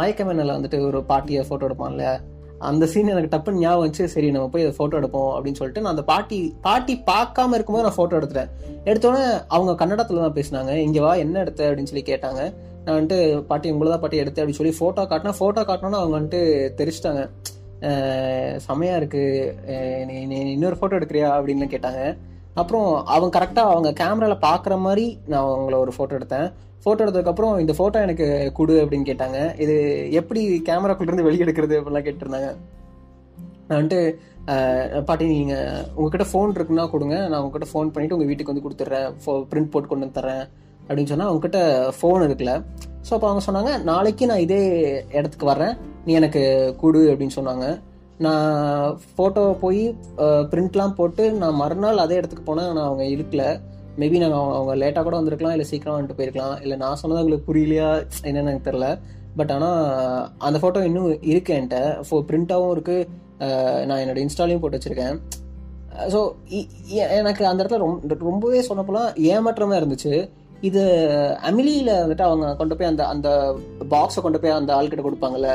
மயக்கம் என்னல வந்துட்டு ஒரு பாட்டியை ஃபோட்டோ எடுப்பான்ல. அந்த சீன் எனக்கு டப்புன்னு ஞாபகம் வச்சு சரி நம்ம போய் ஃபோட்டோ எடுப்போம் அப்படின்னு சொல்லிட்டு நான் அந்த பாட்டி பாட்டி பார்க்காம இருக்கும்போது நான் ஃபோட்டோ எடுத்துட்டேன். எடுத்தோடனே அவங்க கன்னடத்தில் தான் பேசினாங்க. இங்கே வா என்ன எடுத்த அப்படின்னு சொல்லி கேட்டாங்க. நான் வந்துட்டு பாட்டி உங்களை தான் பாட்டி எடுத்தேன் அப்படின்னு சொல்லி ஃபோட்டோ காட்டினா ஃபோட்டோ காட்டினோன்னு அவங்க வந்துட்டு தெரிச்சிட்டாங்க. செமையாக இருக்குது நீ இன்னொரு ஃபோட்டோ எடுக்கிறியா? அப்படின்னு கேட்டாங்க. அப்புறம் அவங்க கரெக்டாக அவங்க கேமராவில் பார்க்குற மாதிரி நான் அவங்கள ஒரு ஃபோட்டோ எடுத்தேன். ஃபோட்டோ எடுத்ததுக்கப்புறம் இந்த ஃபோட்டோ எனக்கு கொடு அப்படின்னு கேட்டாங்க. இது எப்படி கேமராக்குள்ளேருந்து வெளியெடுக்கிறது வெளியே அப்படிலாம் கேட்டிருந்தாங்க. நான் வந்துட்டு பாட்டி நீங்கள் உங்ககிட்ட ஃபோன் இருக்குன்னா கொடுங்க. நான் உங்ககிட்ட ஃபோன் பண்ணிவிட்டு உங்கள் வீட்டுக்கு வந்து கொடுத்துட்றேன். ஃபோ பிரிண்ட் போட்டு கொண்டு வந்து தரேன் அப்படின்னு சொன்னால் அவங்ககிட்ட ஃபோன் இருக்குல்ல ஸோ அப்போ அவங்க சொன்னாங்க நாளைக்கு நான் இதே இடத்துக்கு வர்றேன். நீ எனக்கு கொடு அப்படின்னு சொன்னாங்க. நான் ஃபோட்டோ போய் பிரிண்ட்லாம் போட்டு நான் மறுநாள் அதே இடத்துக்கு போனேன் நான் அவங்க இருக்கலை மேபி நாங்கள் அவங்க அவங்க லேட்டாக கூட வந்திருக்கலாம் இல்லை சீக்கிரம் வந்துட்டு போயிருக்கலாம். இல்லை நான் சொன்னது அவங்களுக்கு புரியலையா என்னன்னு எனக்கு தெரில பட் ஆனால் அந்த ஃபோட்டோ இன்னும் இருக்கு என்கிட்ட. ஃபோ பிரிண்ட்டாகவும் இருக்குது நான் என்னோட இன்ஸ்டாலையும் போட்டு வச்சுருக்கேன். ஸோ எனக்கு அந்த இடத்துல ரொம்ப ரொம்பவே சொன்னப்போலாம் ஏமாற்றமாக இருந்துச்சு. இது அமிலியில் வந்துட்டு அவங்க கொண்டு போய் அந்த அந்த பாக்ஸை கொண்டு போய் அந்த ஆள்கிட்ட கொடுப்பாங்கல்ல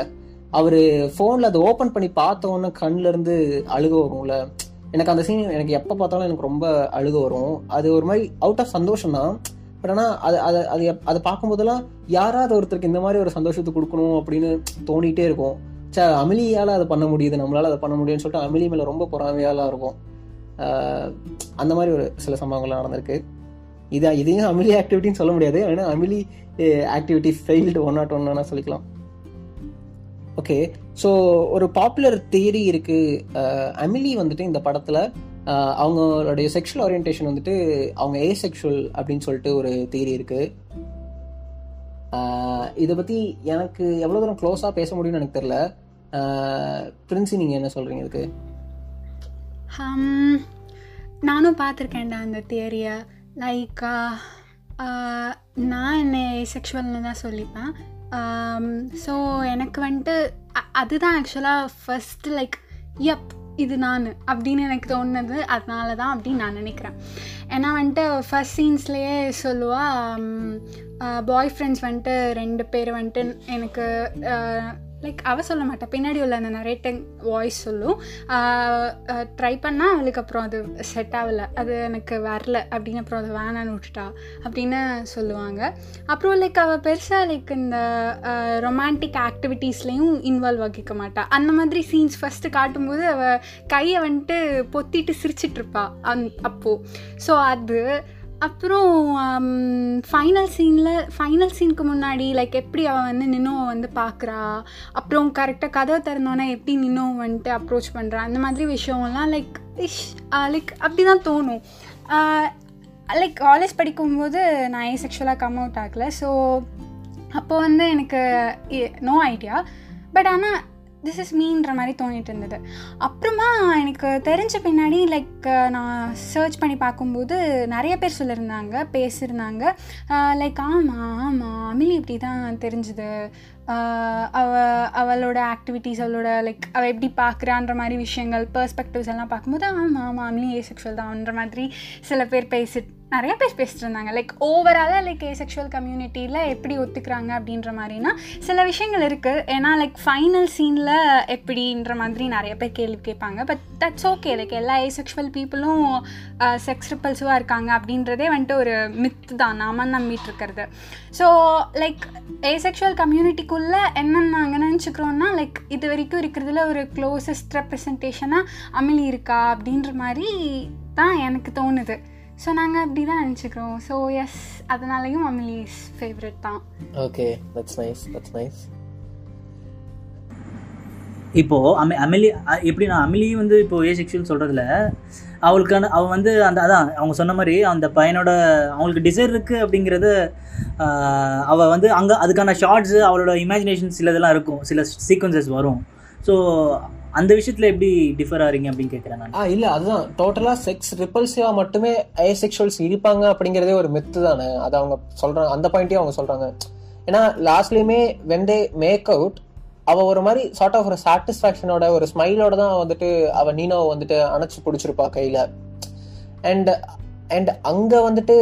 அவர் ஃபோனில் அதை ஓப்பன் பண்ணி பார்த்தோன்னு கண்ணிலேருந்து அழுக வரும்ல. எனக்கு அந்த சீன் எனக்கு எப்போ பார்த்தாலும் எனக்கு ரொம்ப அழுக வரும். அது ஒரு மாதிரி அவுட் ஆஃப் சந்தோஷம் தான். பட் ஆனால் அது அதை அது எப்- அதை பார்க்கும்போதெல்லாம் யாராவது ஒருத்தருக்கு இந்த மாதிரி ஒரு சந்தோஷத்தை கொடுக்கணும் அப்படின்னு தோணிட்டே இருக்கும். சே அமிலியால் அதை பண்ண முடியுது நம்மளால் அதை பண்ண முடியும்னு சொல்லிட்டு அமிலி மேலே ரொம்ப பொறாமையாலாம் இருக்கும். அந்த மாதிரி ஒரு சில சம்பவங்கள்லாம் நடந்திருக்கு. இதான் இதையும் அமிலி ஆக்டிவிட்டின்னு சொல்ல முடியாது. ஏன்னா Amelie activity failed one not ஒன்னு சொல்லிக்கலாம். ஓகே ஸோ ஒரு பாப்புலர் தியரி இருக்கு. அமிலி வந்துட்டு இந்த படத்துல அவங்களுடைய செக்ஷுவல் ஓரியன்டேஷன் வந்துட்டு அவங்க ஏ செக்ஷுவல் அப்படின்னு சொல்லிட்டு ஒரு தியரி இருக்கு. இதை பற்றி எனக்கு எவ்வளோ தூரம் க்ளோஸாக பேச முடியும்னு எனக்கு தெரியல. பிரின்சி நீங்கள் என்ன சொல்றீங்க இதுக்கு? ஹம், நானும் பார்த்துருக்கேன்டா அந்த தியரியை லைக் நான் என்னை செக்ஷுவல்னு தான் சொல்லிப்பேன். Um, ஸோ எனக்கு வந்துட்டு அதுதான் ஆக்சுவலாக ஃபஸ்ட்டு லைக் யப் இது நான் அப்படின்னு எனக்கு தோணுனது அதனால தான் அப்படின்னு நான் நினைக்கிறேன். ஏன்னா வந்துட்டு ஃபர்ஸ்ட் சீன்ஸ்லேயே சொல்லுவா um, பாய் ஃப்ரெண்ட்ஸ் வந்துட்டு ரெண்டு பேர் வந்துட்டு எனக்கு லைக் அவள் சொல்ல மாட்டா. பின்னாடி உள்ள அந்த நரேட்டிங் வாய்ஸ் சொல்லும். ட்ரை பண்ணால் அவளுக்கு அப்புறம் அது செட் ஆகலை. அது எனக்கு வரல. அப்படின்னு அப்புறம் அது வேணான்னு விட்டுட்டா அப்படின்னு சொல்லுவாங்க. அப்புறம் லைக் அவள் பெருசாக லைக் இந்த ரொமான்டிக் ஆக்டிவிட்டீஸ்லேயும் இன்வால்வ் ஆகிக்க மாட்டா. அந்த மாதிரி சீன்ஸ் ஃபஸ்ட்டு காட்டும்போது அவள் கையை வந்துட்டு பொத்திட்டு சிரிச்சிட்டு அந் அப்போது ஸோ அது அப்புறம் ஃபைனல் சீனில் ஃபைனல் சீனுக்கு முன்னாடி லைக் எப்படி அவள் வந்து நின்னோவை வந்து பார்க்குறா? அப்புறம் கரெக்டாக கதவை திறந்தோன்னே எப்படி நின்னோ வந்துட்டு அப்ரோச் பண்ணுறா அந்த மாதிரி விஷயம்லாம் லைக் இஷ் லைக் uh, அப்படி தான் தோணும். Uh, லைக் காலேஜ் படிக்கும்போது நான் ஏ செக்ஷுவலாக கம் அவுட் ஆகலை. ஸோ அப்போ வந்து எனக்கு நோ ஐடியா பட் ஆனால் திஸ் இஸ் மீன்ற மாதிரி தோணிட்டு இருந்தது. அப்புறமா எனக்கு தெரிஞ்ச பின்னாடி லைக் நான் சர்ச் பண்ணி பார்க்கும்போது நிறைய பேர் சொல்லியிருந்தாங்க பேசியிருந்தாங்க. லைக் ஆமாம் ஆமாம் அமிலி இப்படி தான் தெரிஞ்சுது அவ அவளோட ஆக்டிவிட்டீஸ் அவளோட லைக் அவள் எப்படி பார்க்குறான்ற மாதிரி விஷயங்கள் பர்ஸ்பெக்டிவ்ஸ் எல்லாம் பார்க்கும்போது ஆமாம் ஆமாம் அமிலி ஏ செக்ஷுவல் தான்ன்ற மாதிரி சில பேர் பேசி நிறைய பேர் பேசிட்டு இருந்தாங்க லைக் ஓவராலாக லைக் ஏ செக்ஷுவல் கம்யூனிட்டியில் எப்படி ஒத்துக்கிறாங்க அப்படின்ற மாதிரினா சில விஷயங்கள் இருக்குது ஏன்னா லைக் ஃபைனல் சீனில் எப்படின்ற மாதிரி நிறைய பேர் கேள்வி கேட்பாங்க. பட் தட்ஸ் ஓகே லைக் எல்லா ஏ செக்ஷுவல் பீப்புளும் செக்ஸ் ரிப்பல்ஸுவாக இருக்காங்க அப்படின்றதே வந்துட்டு ஒரு மித் தான். நாம நம்பிட்டு இருக்கிறது. ஸோ லைக் ஏ செக்ஷுவல் கம்யூனிட்டிக்குள்ளே என்னென்ன நாங்கள் நினச்சிக்கிறோன்னா லைக் இது வரைக்கும் இருக்கிறதுல ஒரு க்ளோசஸ்ட் ரெப்ரசன்டேஷனாக அமிலி இருக்கா அப்படின்ற மாதிரி தான் எனக்கு தோணுது. ஸோ நாங்கள் அப்படி தான் நினச்சிக்கிறோம். ஸோ எஸ் அதனாலையும் அமிலிஸ் ஃபேவரட் தான். Okay that's nice that's nice இப்போ அமி அமிலி அ- எப்படின்னா அமிலி வந்து இப்போ ஏ செக்ஷுவல் சொல்கிறதுல அவளுக்கான அவள் வந்து அந்த அதான் அவங்க சொன்ன மாதிரி அந்த பையனோட அவங்களுக்கு டிசைர் இருக்குது அப்படிங்கிறது ஆஹ், அவ வந்து அங்கே அதுக்கான ஷார்ட்ஸு அவளோட இமேஜினேஷன் சிலதெல்லாம் இருக்கும். சில சீக்வன்சஸ் வரும். ஸோ அந்த விஷயத்தில் எப்படி டிஃபர் ஆகிறீங்க அப்படின்னு கேட்குறேன் நான். இல்ல அதுதான். டோட்டலா செக்ஸ் ரிப்பல்சிவா மட்டுமே ஐசெக்சுவல்ஸ் இருப்பாங்க அப்படிங்கறதே ஒரு மெத்து தானே. அது அவங்க சொல்றாங்க அந்த பாயிண்ட்டையும் அவங்க சொல்றாங்க. ஏன்னா லாஸ்ட்லயுமே வென் தே மேக் அவுட் அவ ஒரு மாதிரி சார்ட் ஆஃப் ஒரு சாட்டிஸ்ஃபேக்ஷனோட ஒரு ஸ்மைலோட தான் வந்துட்டு அவ நீனோவை வந்துட்டு அணைச்சு பிடிச்சிருப்பா கையில. அண்ட் அண்ட் அங்க வந்துட்டு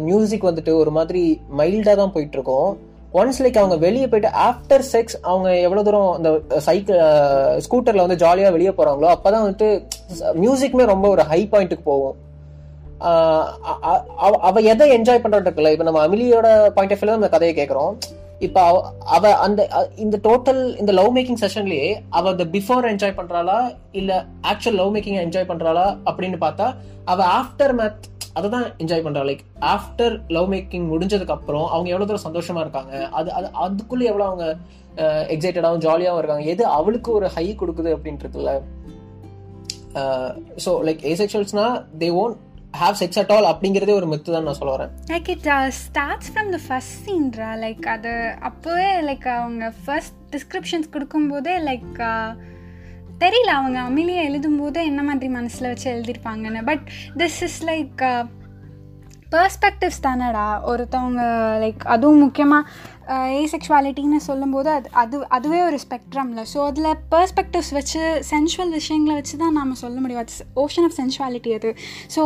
மியூசிக் வந்துட்டு ஒரு மாதிரி மைல்டா தான் போயிட்டு இருக்கோம். ஒன்ஸ் லைக் அவங்க வெளியே போயிட்டு ஆஃப்டர் செக்ஸ் அவங்க எவ்வளோ தூரம் அந்த uh, சைக்கிள் ஸ்கூட்டரில் uh, வந்து ஜாலியாக வெளியே போகிறாங்களோ அப்போ தான் வந்துட்டு மியூசிக்குமே ரொம்ப ஒரு ஹை பாயிண்ட்டுக்கு போகும். Uh, அவ- எதை என்ஜாய் பண்றது இருக்குல்ல இப்போ நம்ம அமிலியோட பாயிண்ட் ஆஃப் வியூல நம்ம கதையை கேட்குறோம் இப்போ அவ- அந்த இந்த டோட்டல் இந்த லவ் மேக்கிங் செஷன்லயே அவ அந்த பிஃபோர் என்ஜாய் பண்றாளா இல்ல ஆக்சுவல் லவ் மேக்கிங் என்ஜாய் பண்றாளா அப்படின்னு பார்த்தா அவ ஆஃப்டர் மேத் அதை தான் என்ஜாய் பண்ணுறா லைக் ஆஃப்டர் லவ் மேக்கிங் முடிஞ்சதுக்கு அப்புறம் அவங்க எவ்வளோ தூரம் சந்தோஷமா இருக்காங்க அது அது அதுக்குள்ளே எவ்வளோ அவங்க எக்ஸைட்டடாகவும் ஜாலியாகவும் இருக்காங்க எது அவளுக்கு ஒரு ஹை கொடுக்குது அப்படின்றதுல so like ஏசெக்ஷுவல்ஸ்னா they won't have sex at all அப்படிங்கிறதே ஒரு மெத்து தான் நான் சொல்ல வரேன். Like it starts from the first சீன்ரா like அது அப்போவே லைக் அவங்க ஃபர்ஸ்ட் டிஸ்கிரிப்ஷன்ஸ் கொடுக்கும்போதே லைக் uh, தெரியல அவங்க அமிலியை எழுதும்போது என்ன மாதிரி மனசில் வச்சு எழுதியிருப்பாங்கன்னு but this is like uh, perspectives தானடா? ஒருத்தவங்க லைக் அதுவும் முக்கியமாக ஏசெக்ஷுவாலிட்டின்னு சொல்லும்போது அது அது அதுவே ஒரு ஸ்பெக்ட்ரமில் ஸோ அதில் பர்ஸ்பெக்டிவ்ஸ் வச்சு சென்ஷுவல் விஷயங்களை வச்சு தான் நாம் சொல்ல முடியும். அது ஓஷன் ஆஃப் சென்ஷுவாலிட்டி அது. ஸோ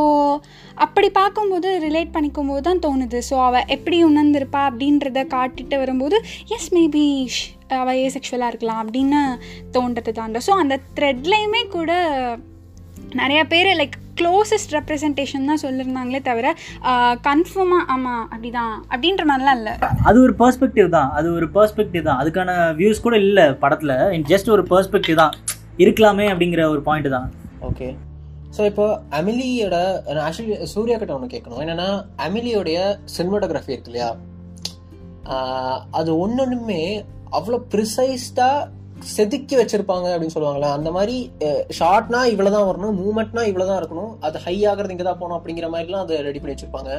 அப்படி பார்க்கும்போது ரிலேட் பண்ணிக்கும் போது தான் தோணுது. ஸோ அவள் எப்படி உணர்ந்திருப்பா அப்படின்றத காட்டிட்டு வரும்போது எஸ் மேபி அவள் ஏசெக்ஷுவலாக இருக்கலாம் அப்படின்னு தோன்றது தான் ஸோ அந்த த்ரெட்லேயுமே கூட நிறைய பேர் லைக் க்ளோசஸ்ட் ரெப்ரசன்டேஷன் தான் சொல்லியிருந்தாங்களே தவிர கன்ஃபார்மாக ஆமாம் அப்படிதான் அப்படின்ற மாதிரிலாம் இல்லை. அது ஒரு பெர்ஸ்பெக்டிவ் தான் அது ஒரு பெர்ஸ்பெக்டிவ் தான். அதுக்கான வியூஸ் கூட இல்லை படத்தில். ஜஸ்ட் ஒரு பெர்ஸ்பெக்டிவ் தான். இருக்கலாமே அப்படிங்கிற ஒரு பாயிண்ட் தான். ஓகே ஸோ இப்போ அமிலியோட ஆக்சுவலி சூர்யா கிட்ட ஒன்று கேட்கணும். என்னன்னா அமிலியோடைய சினிமாட்டோகிராஃபி இருக்கு இல்லையா? அது ஒன்னொன்றுமே அவ்வளோ ப்ரிசைஸ்டாக செதுக்கி வச்சிருப்பாங்க அப்படின்னு சொல்லுவாங்களே அந்த மாதிரி ஷார்ட்னா இவ்வளவுதான் வரணும் மூமெண்ட்னா இவ்வளவுதான் இருக்கணும் அது ஹை ஆகிறது இங்கே தான் போகணும் அப்படிங்கிற மாதிரிலாம் அதை ரெடி பண்ணி வச்சிருப்பாங்க.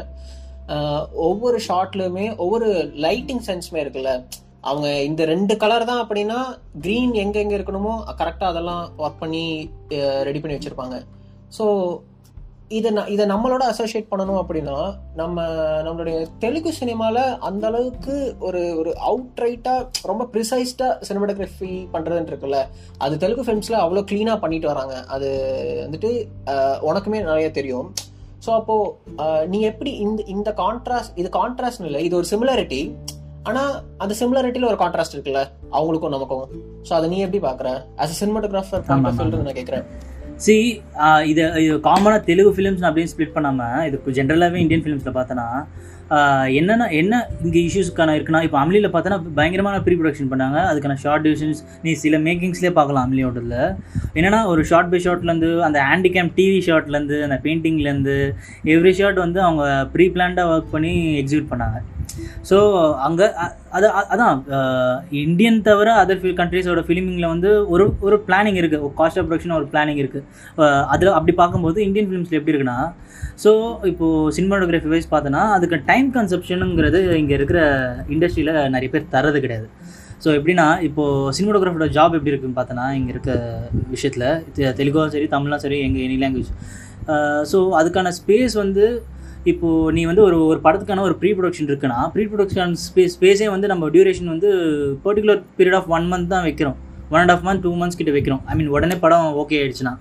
ஒவ்வொரு ஷார்ட்லயுமே ஒவ்வொரு லைட்டிங் சென்ஸுமே இருக்குல்ல அவங்க இந்த ரெண்டு கலர் தான் அப்படின்னா க்ரீன் எங்க எங்க இருக்கணுமோ கரெக்டாக அதெல்லாம் ஒர்க் பண்ணி ரெடி பண்ணி வச்சிருப்பாங்க. ஸோ இதை இதை நம்மளோட அசோசியேட் பண்ணணும் அப்படின்னா நம்ம நம்மளுடைய தெலுங்கு சினிமால அந்த அளவுக்கு ஒரு ஒரு அவுட் ரைட்டா ரொம்ப ப்ரிசைஸ்டா சினிமாட்டோகிராஃபி பண்றதுன்னு இருக்குல்ல அது தெலுங்கு ஃபிலிம்ஸ்ல அவ்வளோ கிளீனா பண்ணிட்டு வராங்க. அது வந்துட்டு உனக்குமே நிறைய தெரியும். ஸோ அப்போ அஹ், நீ எப்படி இந்த இந்த கான்ட்ராஸ்ட் இது கான்ட்ராஸ்ட் இல்லை இது ஒரு சிமிலாரிட்டி ஆனா அந்த சிமிலாரிட்டியில ஒரு கான்ட்ராஸ்ட் இருக்குல்ல அவங்களுக்கும் நமக்கும். ஸோ அதை நீ எப்படி cinematographer ஆமா, பாயிண்ட் ஆமா. நான் கேட்கறேன். சி இது இது காமனாக தெலுங்கு ஃபிலிம்ஸ் அப்படின்னு ஸ்ப்ளிட் பண்ணாமல் இது ஜென்ரலாகவே இந்தியன் ஃபிலிம்ஸில் பார்த்தோன்னா என்னென்ன என்ன இங்கே இஷ்யூஸ்க்கான இருக்குன்னா இப்போ அம்லியில் பார்த்தோன்னா பயங்கரமான ப்ரீ ப்ரொடக்ஷன் பண்ணாங்க. அதுக்கான ஷார்ட் டிவிஷன்ஸ் நீ சில மேக்கிங்ஸ்லேயே பார்க்கலாம் அம்லியோடதில் என்னென்னா ஒரு ஷார்ட் பை ஷார்ட்லேருந்து அந்த ஹேண்டிகேம் டிவி ஷார்ட்லேருந்து அந்த பெயிண்டிங்லேருந்து எவ்ரி ஷார்ட் வந்து அவங்க ப்ரீ பிளான்டாக ஒர்க் பண்ணி எக்ஸிக்யூட் பண்ணாங்க. ஸோ அங்கே அது அதான் இந்தியன் தவிர அதர் ஃபில் கண்ட்ரீஸோட ஃபிலிமிங்கில் வந்து ஒரு ஒரு பிளானிங் இருக்குது காஸ்ட் ஆஃப் ப்ரொடக்ஷன் ஒரு பிளானிங் இருக்குது அதில் அப்படி பார்க்கும்போது இந்தியன் ஃபிலிம்ஸில் எப்படி இருக்குன்னா ஸோ இப்போது சினிமாட்டோகிராஃபி வைஸ் பார்த்தோன்னா அதுக்கு டைம் கன்செப்ஷனுங்கிறது இங்கே இருக்கிற இண்டஸ்ட்ரியில் நிறைய பேர் தரது கிடையாது. ஸோ எப்படின்னா இப்போது சினிமாட்டோகிராஃபரோட ஜாப் எப்படி இருக்குன்னு பார்த்தோன்னா இங்கே இருக்க விஷயத்தில் தெலுங்கும் சரி தமிழும் சரி எங்கள் எனி லாங்குவேஜ் ஸோ அதுக்கான ஸ்பேஸ் வந்து இப்போது நீ வந்து ஒரு ஒரு படத்துக்கான ஒரு ப்ரீ ப்ரொடக்ஷன் இருக்குன்னா ப்ரீ ப்ரொடக்ஷன் ஸ்பேஸ் ஸ்பேஸே வந்து நம்ம டியூரேஷன் வந்து particular period of one month தான் வைக்கிறோம். One and half month two months கிட்ட வைக்கிறோம். ஐ மீன் உடனே படம் ஓகே ஆயிடுச்சுன்னா.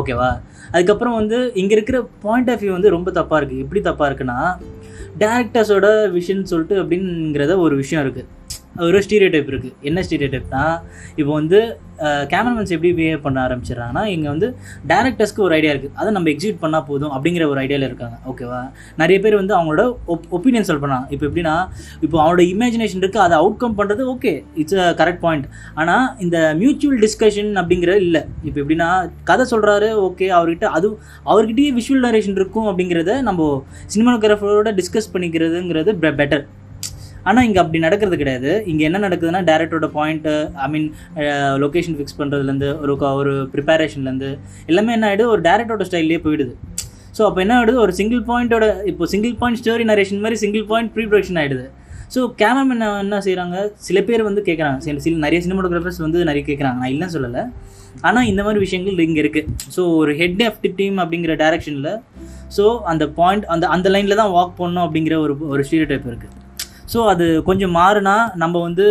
ஓகேவா அதுக்கப்புறம் வந்து இங்கே இருக்கிற பாயிண்ட் ஆஃப் வியூ வந்து ரொம்ப தப்பாக இருக்குது எப்படி தப்பாக இருக்குன்னா டேரக்டர்ஸோட விஷன் சொல்லிட்டு அப்படிங்கிறத ஒரு விஷயம் இருக்குது ஒரு ஸ்டீரியோ டைப் இருக்குது என்ன ஸ்டீரியோ டைப்னா இப்போ வந்து கேமராமேன்ஸ் எப்படி பிஹேவ் பண்ண ஆரம்பிச்சிடுறாங்கன்னா இங்கே வந்து டேரக்டர்ஸ்க்கு ஒரு ஐடியா இருக்குது அதை நம்ம எக்ஸிக்யூட் பண்ணால் போதும் அப்படிங்கிற ஒரு ஐடியாவில் இருக்காங்க. ஓகேவா நிறைய பேர் வந்து அவங்களோட ஒப் ஒப்பீனியன் சொல் பண்ணாங்க இப்போ எப்படின்னா இப்போ அவனோட இமேஜினேஷன் இருக்குது அதை அவுட்கம் பண்ணுறது okay it's a correct point ஆனால் இந்த மியூச்சுவல் டிஸ்கஷன் அப்படிங்கிறது இல்லை. இப்போ எப்படின்னா கதை சொல்கிறாரு ஓகே அவர்கிட்ட அது அவர்கிட்டயே விஷுவல் நரேஷன் இருக்கும் அப்படிங்கிறத நம்ம சினிமாகிராஃபரோட டிஸ்கஸ் பண்ணிக்கிறதுங்கிறது பெட்டர் ஆனால் இங்கே அப்படி நடக்கிறது கிடையாது. இங்கே என்ன நடக்குதுன்னா டேரக்டரோட point I mean location fix பண்ணுறதுலேருந்து ஒரு ஒரு ப்ரிப்பரேஷன்லேருந்து எல்லாமே என்ன ஆகிடுது ஒரு டேரக்டரோட ஸ்டைல்லே போயிடுது. ஸோ அப்போ என்ன ஆகிடுது ஒரு சிங்கிள் பாயிண்டோட இப்போ சிங்கிள் பாயிண்ட் ஸ்டோரி நரேஷன் மாதிரி சிங்கிள் பாயிண்ட் ப்ரீ ப்ரொடக்ஷன் ஆகிடுது ஸோ கேமராமேன் என்ன செய்கிறாங்க சில பேர் வந்து கேட்குறாங்க சில சில நிறைய சினிமாட்டோகிராஃபர்ஸ் வந்து நிறைய கேட்குறாங்க நான் இல்லைன்னு சொல்லலை. ஆனால் இந்த மாதிரி விஷயங்கள் இங்கே இருக்குது ஸோ ஒரு ஹெட் ஆஃப் தி டீம் அப்படிங்கிற டேரக்ஷனில் ஸோ அந்த பாயிண்ட் அந்த அந்த லைனில் தான் வாக் பண்ணணும் அப்படிங்கிற ஒரு ஒரு ஸ்டீரியோ டைப் இருக்குது ஸோ அது கொஞ்சம் மாறுனா நம்ம வந்து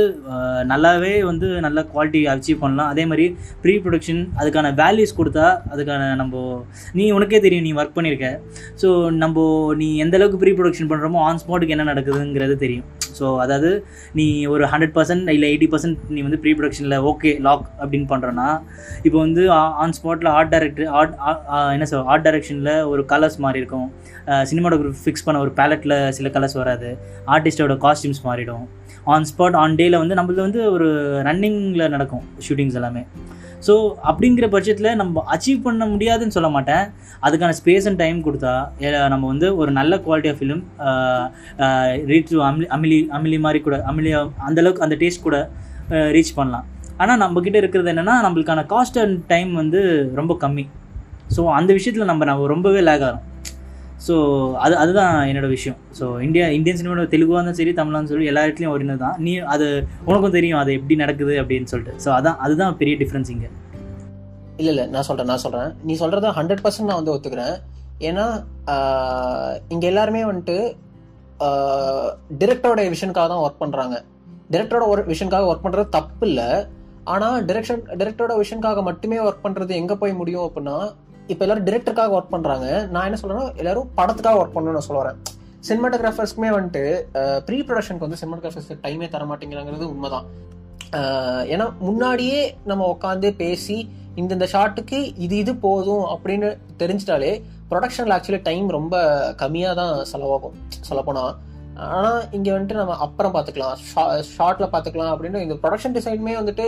நல்லாவே வந்து நல்ல குவாலிட்டி அச்சீவ் பண்ணலாம். அதே மாதிரி ப்ரீ ப்ரொடக்ஷன் அதுக்கான வேல்யூஸ் கொடுத்தா அதுக்கான நம்ம நீ உனக்கே தெரியும் நீ ஒர்க் பண்ணியிருக்க ஸோ நம்ம நீ எந்த அளவுக்கு ப்ரீ ப்ரொடக்ஷன் பண்ணுறோமோ ஆன் ஸ்பாட்டுக்கு என்ன நடக்குதுங்கிறது தெரியும். ஸோ அதாவது நீ ஒரு ஹண்ட்ரட் பர்சன்ட் இல்லை எயிட்டி பர்சன்ட் நீ வந்து ப்ரீ ப்ரொடக்ஷனில் ஓகே லாக் அப்படின்னு பண்ணுறோன்னா இப்போ வந்து ஆன் ஸ்பாட்டில் ஆர்ட் டைரக்டர் ஆர்ட் என்ன சொல் ஆர்ட் டைரக்ஷனில் ஒரு கலர்ஸ் மாதிரி இருக்கும் சினிமாட்டோகிராஃபி ஃபிக்ஸ் பண்ண ஒரு பேலட்டில் சில கலர்ஸ் வராது. ஆர்டிஸ்டோட காஸ்டியூம்ஸ் மாறிடும். ஆன் ஸ்பாட் ஆன் டேயில் வந்து நம்மளது வந்து ஒரு ரன்னிங்கில் நடக்கும் ஷூட்டிங்ஸ் எல்லாமே. ஸோ அப்படிங்கிற பட்சத்தில் நம்ம அச்சீவ் பண்ண முடியாதுன்னு சொல்ல மாட்டேன். அதுக்கான ஸ்பேஸ் அண்ட் டைம் கொடுத்தா ஏ- நம்ம வந்து ஒரு நல்ல quality of film reach Amelie Amelie Amelie மாதிரி கூட அமிலி அந்தளவுக்கு அந்த டேஸ்ட் கூட ரீச் பண்ணலாம். ஆனால் நம்மக்கிட்ட இருக்கிறது என்னென்னா நம்மளுக்கான காஸ்ட் அண்ட் டைம் வந்து ரொம்ப கம்மி. ஸோ அந்த விஷயத்தில் நம்ம நம்ம ரொம்பவே லேக் ஆகிறோம் ஸோ அது அதுதான் என்னோட விஷயம். ஸோ இந்தியா இந்தியன் சினிமாவோட தெலுங்குவாக இருந்தாலும் சரி தமிழாக இருந்தாலும் சரி எல்லா இடத்துலையும் ஒரினது தான் நீ அது உனக்கும் தெரியும் அது எப்படி நடக்குது அப்படின்னு சொல்லிட்டு. ஸோ அதான் அதுதான் பெரிய டிஃப்ரென்ஸ் இங்கே. இல்லை இல்லை நான் சொல்கிறேன் நான் சொல்கிறேன் நீ சொல்கிறத ஹண்ட்ரட் பர்சன்ட் நான் வந்து ஒத்துக்கிறேன். ஏன்னா இங்கே எல்லாருமே வந்துட்டு டிரெக்டரோட விஷனுக்காக தான் ஒர்க் பண்ணுறாங்க டிரெக்டரோட ஒரு விஷனுக்காக ஒர்க் பண்ணுறது தப்பு இல்லை. ஆனால் டிரெக்ஷன் டிரெக்டரோட விஷனுக்காக மட்டுமே ஒர்க் பண்ணுறது எங்கே போய் முடியும் அப்படின்னா இப்போ எல்லாரும் டிரெக்டருக்காக ஒர்க் பண்ணுறாங்க நான் என்ன சொல்றேன்னா எல்லாரும் படத்துக்காக ஒர்க் பண்ணணும்னு நான் சொல்ல வரேன். சினிமாட்டோகிராஃபர்ஸ்க்குமே வந்துட்டு ப்ரீ ப்ரொடக்ஷனுக்கு வந்து சினிமாட்டோகிராஃபர்ஸ் டைமே தர மாட்டேங்கிறாங்கிறது உண்மைதான். ஏன்னா முன்னாடியே நம்ம உட்காந்து பேசி இந்த இந்த ஷாட்டுக்கு இது இது போதும் அப்படின்னு தெரிஞ்சிட்டாலே ப்ரொடக்ஷனில் ஆக்சுவலி டைம் ரொம்ப கம்மியாக தான் செலவாகும். சொல்லப்போனால் ஆனால் இங்கே வந்துட்டு நம்ம அப்புறம் பார்த்துக்கலாம் ஷா ஷார்ட்டில் பார்த்துக்கலாம் அப்படின்னு இந்த ப்ரொடக்ஷன் டிசைனுமே வந்துட்டு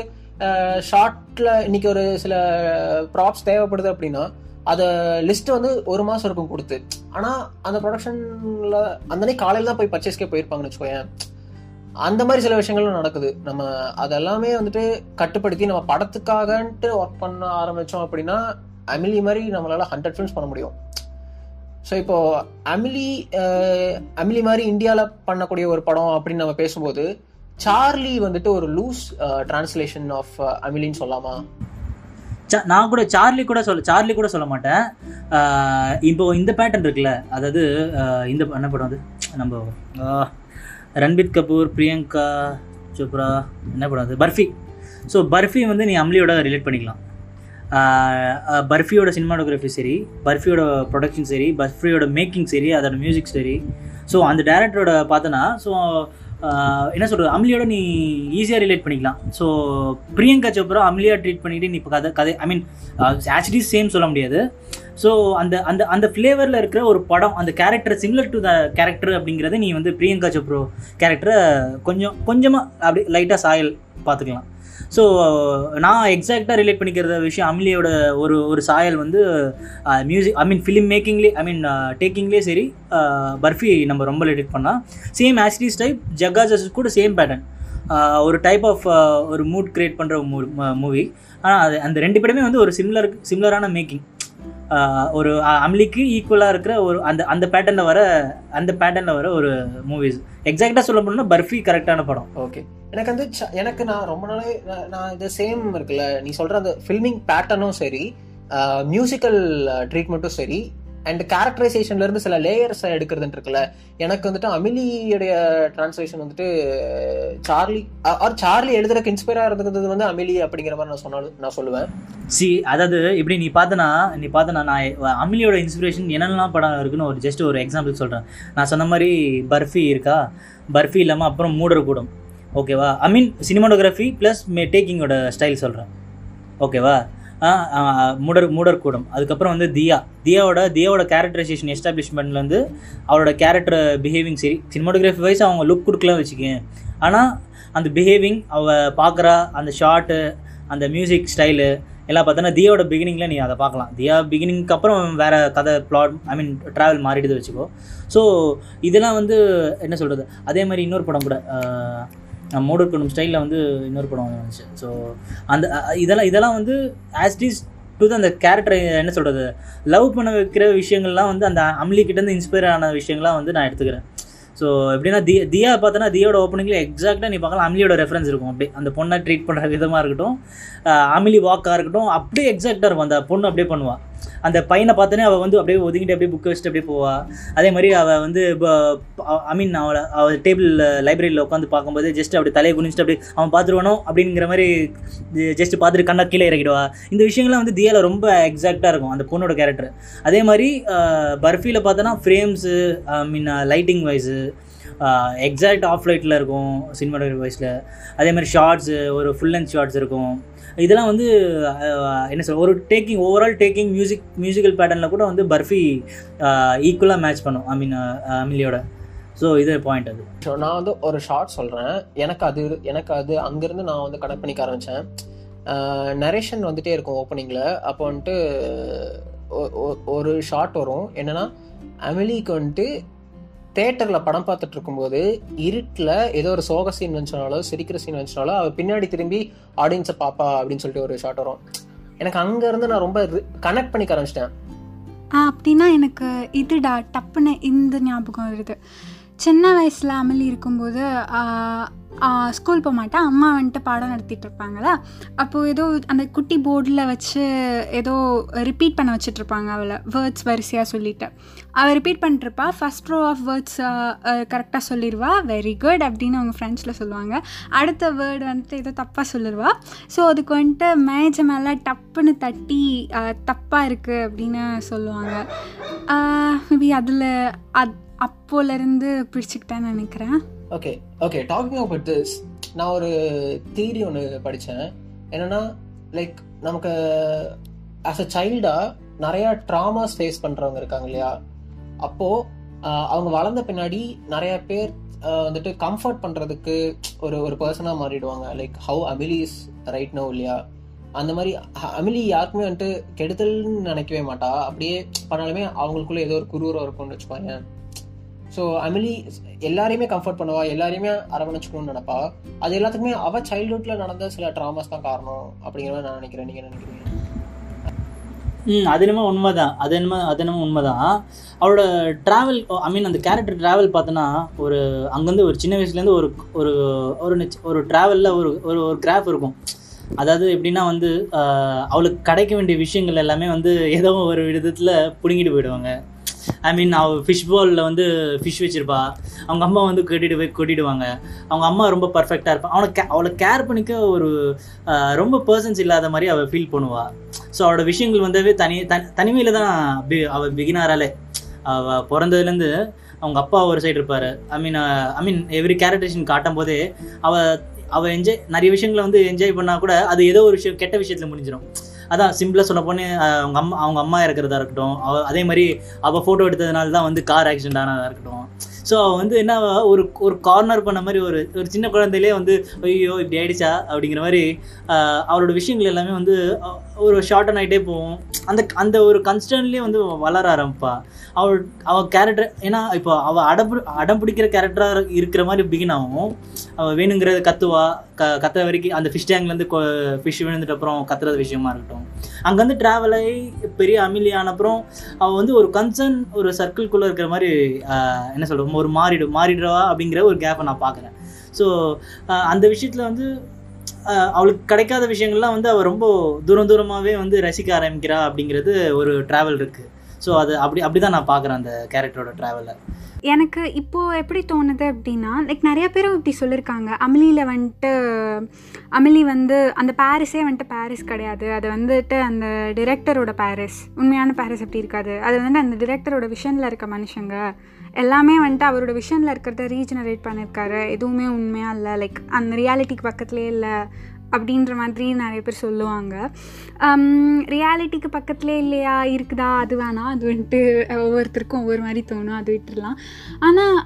ஷார்ட்டில் இன்னைக்கு ஒரு சில ப்ராப்ஸ் தேவைப்படுது அப்படின்னா அதை லிஸ்ட் வந்து ஒரு மாதம் இருக்கும் கொடுத்து. ஆனால் அந்த ப்ரொடக்ஷனில் அந்தனே காலையில் தான் போய் பர்ச்சேஸ்க்கே போயிருப்பாங்கன்னு வச்சுக்கோயேன். அந்த மாதிரி சில விஷயங்களும் நடக்குது. நம்ம அதெல்லாமே வந்துட்டு கட்டுப்படுத்தி நம்ம படத்துக்காகன்ட்டு ஒர்க் பண்ண ஆரம்பித்தோம் அப்படின்னா அமிலி மாதிரி நம்மளால் ஹண்ட்ரட் ஃபிலிம்ஸ் பண்ண முடியும். ஸோ இப்போது அமிலி அமிலி மாதிரி இந்தியாவில் பண்ணக்கூடிய ஒரு படம் அப்படின்னு நம்ம பேசும்போது சார்லி வந்துட்டு ஒரு லூஸ் டிரான்ஸ்லேஷன் ஆஃப் அமிலின்னு சொல்லாமா? நான் கூட சார்லி கூட சொல்ல சார்லி கூட சொல்ல மாட்டேன். இப்போ இந்த பேட்டர்ன் இருக்குல்ல அதாவது இந்த என்ன படம் அது? நம்ம ஆஹ் ரன்பீர் கபூர் பிரியங்கா சோப்ரா என்ன படம் அது? பர்ஃபி. ஸோ பர்ஃபி வந்து நீ அம்லியோட ரிலேட் பண்ணிக்கலாம். பர்ஃபியோட சினிமாட்டோகிராஃபி சரி பர்ஃபியோட ப்ரொடக்ஷன் சரி பர்ஃபியோட மேக்கிங் சரி அதோட மியூசிக் சரி. ஸோ அந்த டேரக்டரோட பார்த்தனா ஸோ என்ன சொல்கிறது அம்லியோட நீ ஈஸியாக ரிலேட் பண்ணிக்கலாம். ஸோ பிரியங்கா சோப்ரா அம்லியா ட்ரீட் பண்ணிட்டு நீ இப்போ கதை கதை ஐ மீன் ஆக்சுவலி சேம் சொல்ல முடியாது. ஸோ அந்த அந்த அந்த ஃப்ளேவரில் இருக்கிற ஒரு படம் அந்த character similar to the character அப்படிங்கிறத நீ வந்து பிரியங்கா சோப்ரோ கேரக்டரை கொஞ்சம் கொஞ்சமாக அப்படி லைட்டாக சாயல் பார்த்துக்கலாம் ஸோ நான் எக்ஸாக்டாக ரிலேட் பண்ணிக்கிற விஷயம் அமிலியோட ஒரு ஒரு சாயல் வந்து மியூசிக் ஐ மீன் ஃபிலிம் மேக்கிங்லேயே ஐ மீன் டேக்கிங்லேயே சரி பர்ஃபி நம்ம ரொம்ப ரிலேட் பண்ணால் சேம் ஆஸ்டிஸ் டைப் ஜக்கா ஜஸ்ட் கூட சேம் பேட்டர்ன் ஒரு டைப் ஆஃப் ஒரு மூட் கிரியேட் பண்ணுற மூவி ஆனால் அது அந்த ரெண்டு பேருமே வந்து ஒரு சிம்லர் சிம்லரான மேக்கிங் ஒரு அம்லிக்கு ஈக்குவலாக இருக்கிற ஒரு அந்த அந்த பேட்டர்னில் வர அந்த பேட்டர்னில் வர ஒரு மூவிஸ் எக்ஸாக்டாக சொல்ல போனோம்னா பர்ஃபி கரெக்டான படம். ஓகே எனக்கு வந்து ச- எனக்கு நான் ரொம்ப நாளே நான்- இது சேம் இருக்குல்ல. நீ சொல்கிற அந்த ஃபில்மிங் பேட்டர்னும் சரி மியூசிக்கல் ட்ரீட்மெண்ட்டும் சரி அண்ட் கேரக்டரைசேஷன்ல இருந்து சில லேயர்ஸ் எடுக்கிறதுன்னு இருக்குல்ல எனக்கு வந்துட்டு அமிலியுடைய டிரான்ஸ்லேஷன் வந்துட்டு சார்லி ஆர் சார்லி எழுதுறதுக்கு இன்ஸ்பைரா இருந்தது வந்து அமிலி அப்படிங்கிற மாதிரி நான் சொன்னாலும் நான் சொல்லுவேன். சி அதாவது இப்படி நீ பார்த்தனா நீ பார்த்தனா நான் அமிலியோட இன்ஸ்பிரேஷன் என்னென்னலாம் படம் இருக்குன்னு ஒரு ஜஸ்ட் ஒரு எக்ஸாம்பிள் சொல்கிறேன் நான் சொன்ன மாதிரி பர்ஃபி இருக்கா? பர்ஃபி இல்லாமல் அப்புறம் மூடர் கூடம். ஓகேவா ஐ மீன் சினிமாட்டோகிராஃபி ப்ளஸ் மே டேக்கிங்கோட ஸ்டைல் சொல்கிறேன் ஓகேவா மூடர் மூடர் கூடம். அதுக்கப்புறம் வந்து தியா. தியாவோட தியாவோட கேரக்டரைசேஷன் எஸ்டாப்ளிஷ்மெண்ட்லேருந்து அவரோட கேரக்டர் பிஹேவிங் சரி சினிமாட்டோகிராஃபி வைஸ் அவங்க லுக் கொடுக்கலாம் வச்சுக்கேன் ஆனால் அந்த பிஹேவிங் அவ பார்க்குறா அந்த ஷார்ட்டு அந்த மியூசிக் ஸ்டைலு எல்லாம் பார்த்தோன்னா தியாவோட பிகினிங்கில் நீ அதை பார்க்கலாம். தியா பிகினிங்க்கு அப்புறம் வேறு கதை பிளாட் ஐ மீன் ட்ராவல் மாறிடுது வச்சுக்கோ. ஸோ இதெல்லாம் வந்து என்ன சொல்கிறது அதே மாதிரி இன்னொரு படம் கூட மூடர் குடும்பம் ஸ்டைலில் வந்து இன்னொரு படம் வந்துச்சு. ஸோ அந்த இதெல்லாம் இதெல்லாம் வந்து ஆஸ்டிஸ் டு அந்த கேரக்டரை என்ன சொல்கிறது லவ் பண்ண வைக்கிற விஷயங்கள்லாம் வந்து அந்த அம்லிக்கிட்டேருந்து இன்ஸ்பயர் ஆன விஷயங்கள்லாம் வந்து நான் எடுத்துக்கிறேன். ஸோ எப்படின்னா தி தியா பார்த்தோன்னா தியோட ஓப்பனிங்கில் எக்ஸாக்டாக நீ பார்க்கலாம் அமிலியோட ரெஃபரன்ஸ் இருக்கும். அப்படியே அந்த பொண்ணை ட்ரீட் பண்ணுற விதமாக இருக்கட்டும் அமிலி வாக்காக இருக்கட்டும் அப்படியே எக்ஸாக்டாக இருக்கும். அந்த பொண்ணு அப்படியே பண்ணுவாள் அந்த பையனை பார்த்தோன்னே அவள் வந்து அப்படியே ஒதுங்கிட்டு அப்படியே புக்கை வச்சுட்டு அப்படியே போவா. அதே மாதிரி அவள் வந்து ஐ மீன் அவளை அவள் டேபிள் லைப்ரரியில் உட்காந்து பார்க்கும்போது ஜஸ்ட் அப்படி தலையை குனிஞ்சிட்டு அப்படி அவன் பார்த்துருவானோ அப்படிங்கிற மாதிரி ஜஸ்ட் பார்த்துட்டு கண்ணா கீழே இறக்கிடுவா. இந்த விஷயங்கள்லாம் வந்து தியாவில் ரொம்ப எக்ஸாக்டாக இருக்கும் அந்த பொண்ணோட கேரக்டர் அதே மாதிரி பர்ஃபியில் பார்த்தோன்னா frames I mean lighting wise exact of லைட்டில் இருக்கும் சினிமாட்டோகிராஃபி வைஸில் அதே மாதிரி ஷார்ட்ஸு ஒரு ஃபுல் லென்த் ஷார்ட்ஸ் இருக்கும். இதெல்லாம் வந்து என்ன சொல்ல ஒரு taking overall taking music musical பேட்டர்னில் கூட வந்து பர்ஃபி ஈக்குவலாக மேட்ச் பண்ணும் ஐ மீன் அமிலியோட. ஸோ இது பாயிண்ட் அது. ஸோ நான் வந்து ஒரு ஷார்ட் சொல்கிறேன் எனக்கு அது எனக்கு அது அங்கேருந்து நான் வந்து கனெக்ட் பண்ணிக்க ஆரம்பித்தேன் நரேஷன் வந்துட்டே இருக்கும் ஓப்பனிங்கில் அப்போ வந்துட்டு ஒரு ஷார்ட் வரும். என்னென்னா அமிலிக்கு வந்துட்டு தேட்டரில் படம் பார்த்துட்டு இருக்கும்போது இருட்டில் ஏதோ ஒரு சோக சீன் வந்துச்சுனாலோ சிரிக்கிற சீன் வந்துச்சுனாலோ அவள் பின்னாடி திரும்பி ஆடியன்ஸை பாப்பா அப்படின்னு சொல்லிட்டு ஒரு ஷார்ட் வரும். எனக்கு அங்கேருந்து நான் ரொம்ப கனெக்ட் பண்ணிக்க ஆரம்பிச்சிட்டேன். அப்படின்னா எனக்கு இதுடா டப்புன்னு இந்த ஞாபகம் வருது. சின்ன வயசில் அமளி இருக்கும்போது ஸ்கூல் போக மாட்டேன். அம்மா வந்துட்டு பாடம் நடத்திட்டு இருப்பாங்களா அப்போது ஏதோ அந்த குட்டி போர்டில் வச்சு ஏதோ ரிப்பீட் பண்ண வச்சுட்ருப்பாங்க அவளை. வேர்ட்ஸ் வரிசையாக சொல்லிட்டு. அவள் ரிப்பீட் பண்ணிட்டுருப்பா ஃபஸ்ட் ரோ ஆஃப் வேர்ட்ஸ் கரெக்டாக சொல்லிடுவா வெரி குட் அப்படின்னு அவங்க ஃப்ரெண்ட்ஸில் சொல்லுவாங்க. அடுத்த வேர்டு வந்துட்டு ஏதோ தப்பாக சொல்லிடுவா ஸோ அதுக்கு வந்துட்டு மேஜை மேலே டப்புன்னு தட்டி தப்பாக இருக்குது அப்படின்னு சொல்லுவாங்க. மேபி அதில் அப் அப்போலேருந்து பிடிச்சிக்கிட்டேன்னு நினைக்கிறேன். Okay okay talking about this நான் ஒரு தியரி ஒன்று படித்தேன் என்னென்னா லைக் நமக்கு ஆஸ் அ சைல்டா நிறையா ட்ராமாஸ் ஃபேஸ் பண்ணுறவங்க இருக்காங்க இல்லையா? அப்போது அவங்க வளர்ந்த பின்னாடி நிறையா பேர் வந்துட்டு கம்ஃபர்ட் பண்ணுறதுக்கு ஒரு ஒரு பர்சனாக மாறிடுவாங்க. Like how Amelie is right no இல்லையா? அந்த மாதிரி அமிலி யாருக்குமே வந்துட்டு கெடுதல்னு நினைக்கவே மாட்டா. அப்படியே பண்ணாலுமே அவங்களுக்குள்ள ஏதோ ஒரு குரூரம் இருக்கும்னு வச்சுப்பாங்க ஸோ அமிலி எல்லாரையுமே கம்ஃபர்ட் பண்ணுவா எல்லாரையுமே அரவணைச்சுக்கணும்னு நினைப்பா. அது எல்லாத்துக்குமே அவ சைல்ட்ஹுட்ல நடந்த சில ட்ராமாஸ் தான் காரணம் அப்படிங்கிற மாதிரி நான் நினைக்கிறேன். நீங்க நினைக்கிறீங்க? ம் அது என்னமோ உண்மைதான். அது என்னமோ அது என்னமோ உண்மைதான். அவளோட ட்ராவல் ஐ மீன் அந்த கேரக்டர் ட்ராவல் பார்த்தோன்னா ஒரு அங்கேருந்து ஒரு சின்ன வயசுலேருந்து ஒரு ஒரு ஒரு நிச்ச- ஒரு ட்ராவலில் ஒரு ஒரு ஒரு கிராஃப் இருக்கும். அதாவது எப்படின்னா வந்து அவளுக்கு கிடைக்க வேண்டிய விஷயங்கள் எல்லாமே வந்து ஏதோ ஒரு விதத்தில் பிடுங்கிட்டு போயிடுவாங்க. ஐ மீன் அவள் ஃபிஷ் பாலில் வந்து ஃபிஷ் வச்சிருப்பா. அவங்க அம்மா வந்து கட்டிட்டு போய் கொட்டிடுவாங்க. அவங்க அம்மா ரொம்ப பர்ஃபெக்டாக இருப்பான் அவனை கே அவளை கேர் பண்ணிக்க ஒரு ரொம்ப பர்சன்ஸ் இல்லாத மாதிரி அவள் ஃபீல் பண்ணுவாள் ஸோ அவளோட விஷயங்கள் வந்தவே தனி தனி தனிமையில் தான் பி அவள் பிகினாராலே அவள் பிறந்ததுலேருந்து அவங்க அப்பா ஒரு சைடு இருப்பார். ஐ மீன் ஐ மீன் எவ்ரி கேரக்டரேஷன் காட்டும் போதே அவள் அவள் என்ஜாய் நிறைய விஷயங்களை வந்து என்ஜாய் பண்ணால் கூட அது ஏதோ ஒரு விஷயம் கெட்ட விஷயத்தில் முடிஞ்சிடும் அதான் சிம்பிளாக சொல்ல போனே அவங்க அம்மா அவங்க அம்மா இறக்குறதா இருக்கட்டும். அவ அதே மாதிரி அவள் ஃபோட்டோ எடுத்ததுனால தான் வந்து கார் ஆக்சிடென்ட் ஆனதாக இருக்கட்டும். ஸோ அவள் வந்து என்ன ஒரு ஒரு கார்னர் பண்ண மாதிரி ஒரு ஒரு சின்ன குழந்தையிலே வந்து ஐயோ இப்படி ஆயிடுச்சா? அப்படிங்கிற மாதிரி அவரோட அவளோட விஷயங்கள் எல்லாமே வந்து ஒரு ஷார்ட் ஆகிட்டே போகும் அந்த அந்த ஒரு கன்ஸ்டன்ட்லேயே வந்து வளர ஆரம்பிப்பா. அவள் அவள் கேரக்டர் ஏன்னா இப்போ அவள் அடம் அடம் பிடிக்கிற கேரக்டராக இருக்கிற மாதிரி பிகின் ஆகும். அவள் வேணுங்கிறத கத்துவா. க கத்துற வரைக்கும் அந்த ஃபிஷ் டேங்க்லேருந்து ஃபிஷ் விழுந்துட்டு அப்புறம் கத்துறது விஷயமா இருக்கட்டும். அங்கேருந்து ட்ராவல் ஆகி பெரிய அமிலி ஆனப்புறம் அவள் வந்து ஒரு கன்சர்ன் ஒரு சர்க்கிள்குள்ளே இருக்கிற மாதிரி என்ன சொல்கிறோம் ஒரு மாறிடு மாறிடுவா அப்படிங்கிற ஒரு கேப்பை நான் பார்க்குறேன் ஸோ அந்த விஷயத்தில் வந்து அவளுக்கு கிடைக்காத விஷயங்கள்லாம் வந்து அவள் ரொம்ப தூரம் தூரமாகவே வந்து ரசிக்க ஆரம்பிக்கிறா அப்படிங்கிறது ஒரு ட்ராவல் இருக்குது ஸோ அது அப்படி அப்படி தான் நான் பார்க்குறேன் அந்த கேரக்டரோட ட்ராவலை எனக்கு இப்போது எப்படி தோணுது அப்படின்னா லைக் நிறைய பேரும் இப்படி சொல்லியிருக்காங்க அமிலியில் வந்துட்டு அமிலி வந்து அந்த பாரிஸே வந்துட்டு பாரிஸ் கிடையாது. அது வந்துட்டு அந்த டிரெக்டரோட பாரிஸ். உண்மையான பாரிஸ் அப்படி இருக்காது? அது வந்துட்டு அந்த டிரெக்டரோட விஷனில் இருக்க மனுஷங்க. எல்லாமே வந்துட்டு அவரோட விஷனில் இருக்கிறத ரீஜெனரேட் பண்ணியிருக்காரு எதுவுமே உண்மையாக இல்லை. லைக் அந்த ரியாலிட்டிக்கு பக்கத்துலேயே இல்லை. அப்படின்ற மாதிரி நிறைய பேர் சொல்லுவாங்க. ரியாலிட்டிக்கு பக்கத்துலேயே இல்லையா? இருக்குதா? அது வேணாம். அது வந்துட்டு ஒவ்வொருத்தருக்கும் ஒவ்வொரு மாதிரி தோணும். அது விட்டுடலாம் ஆனால்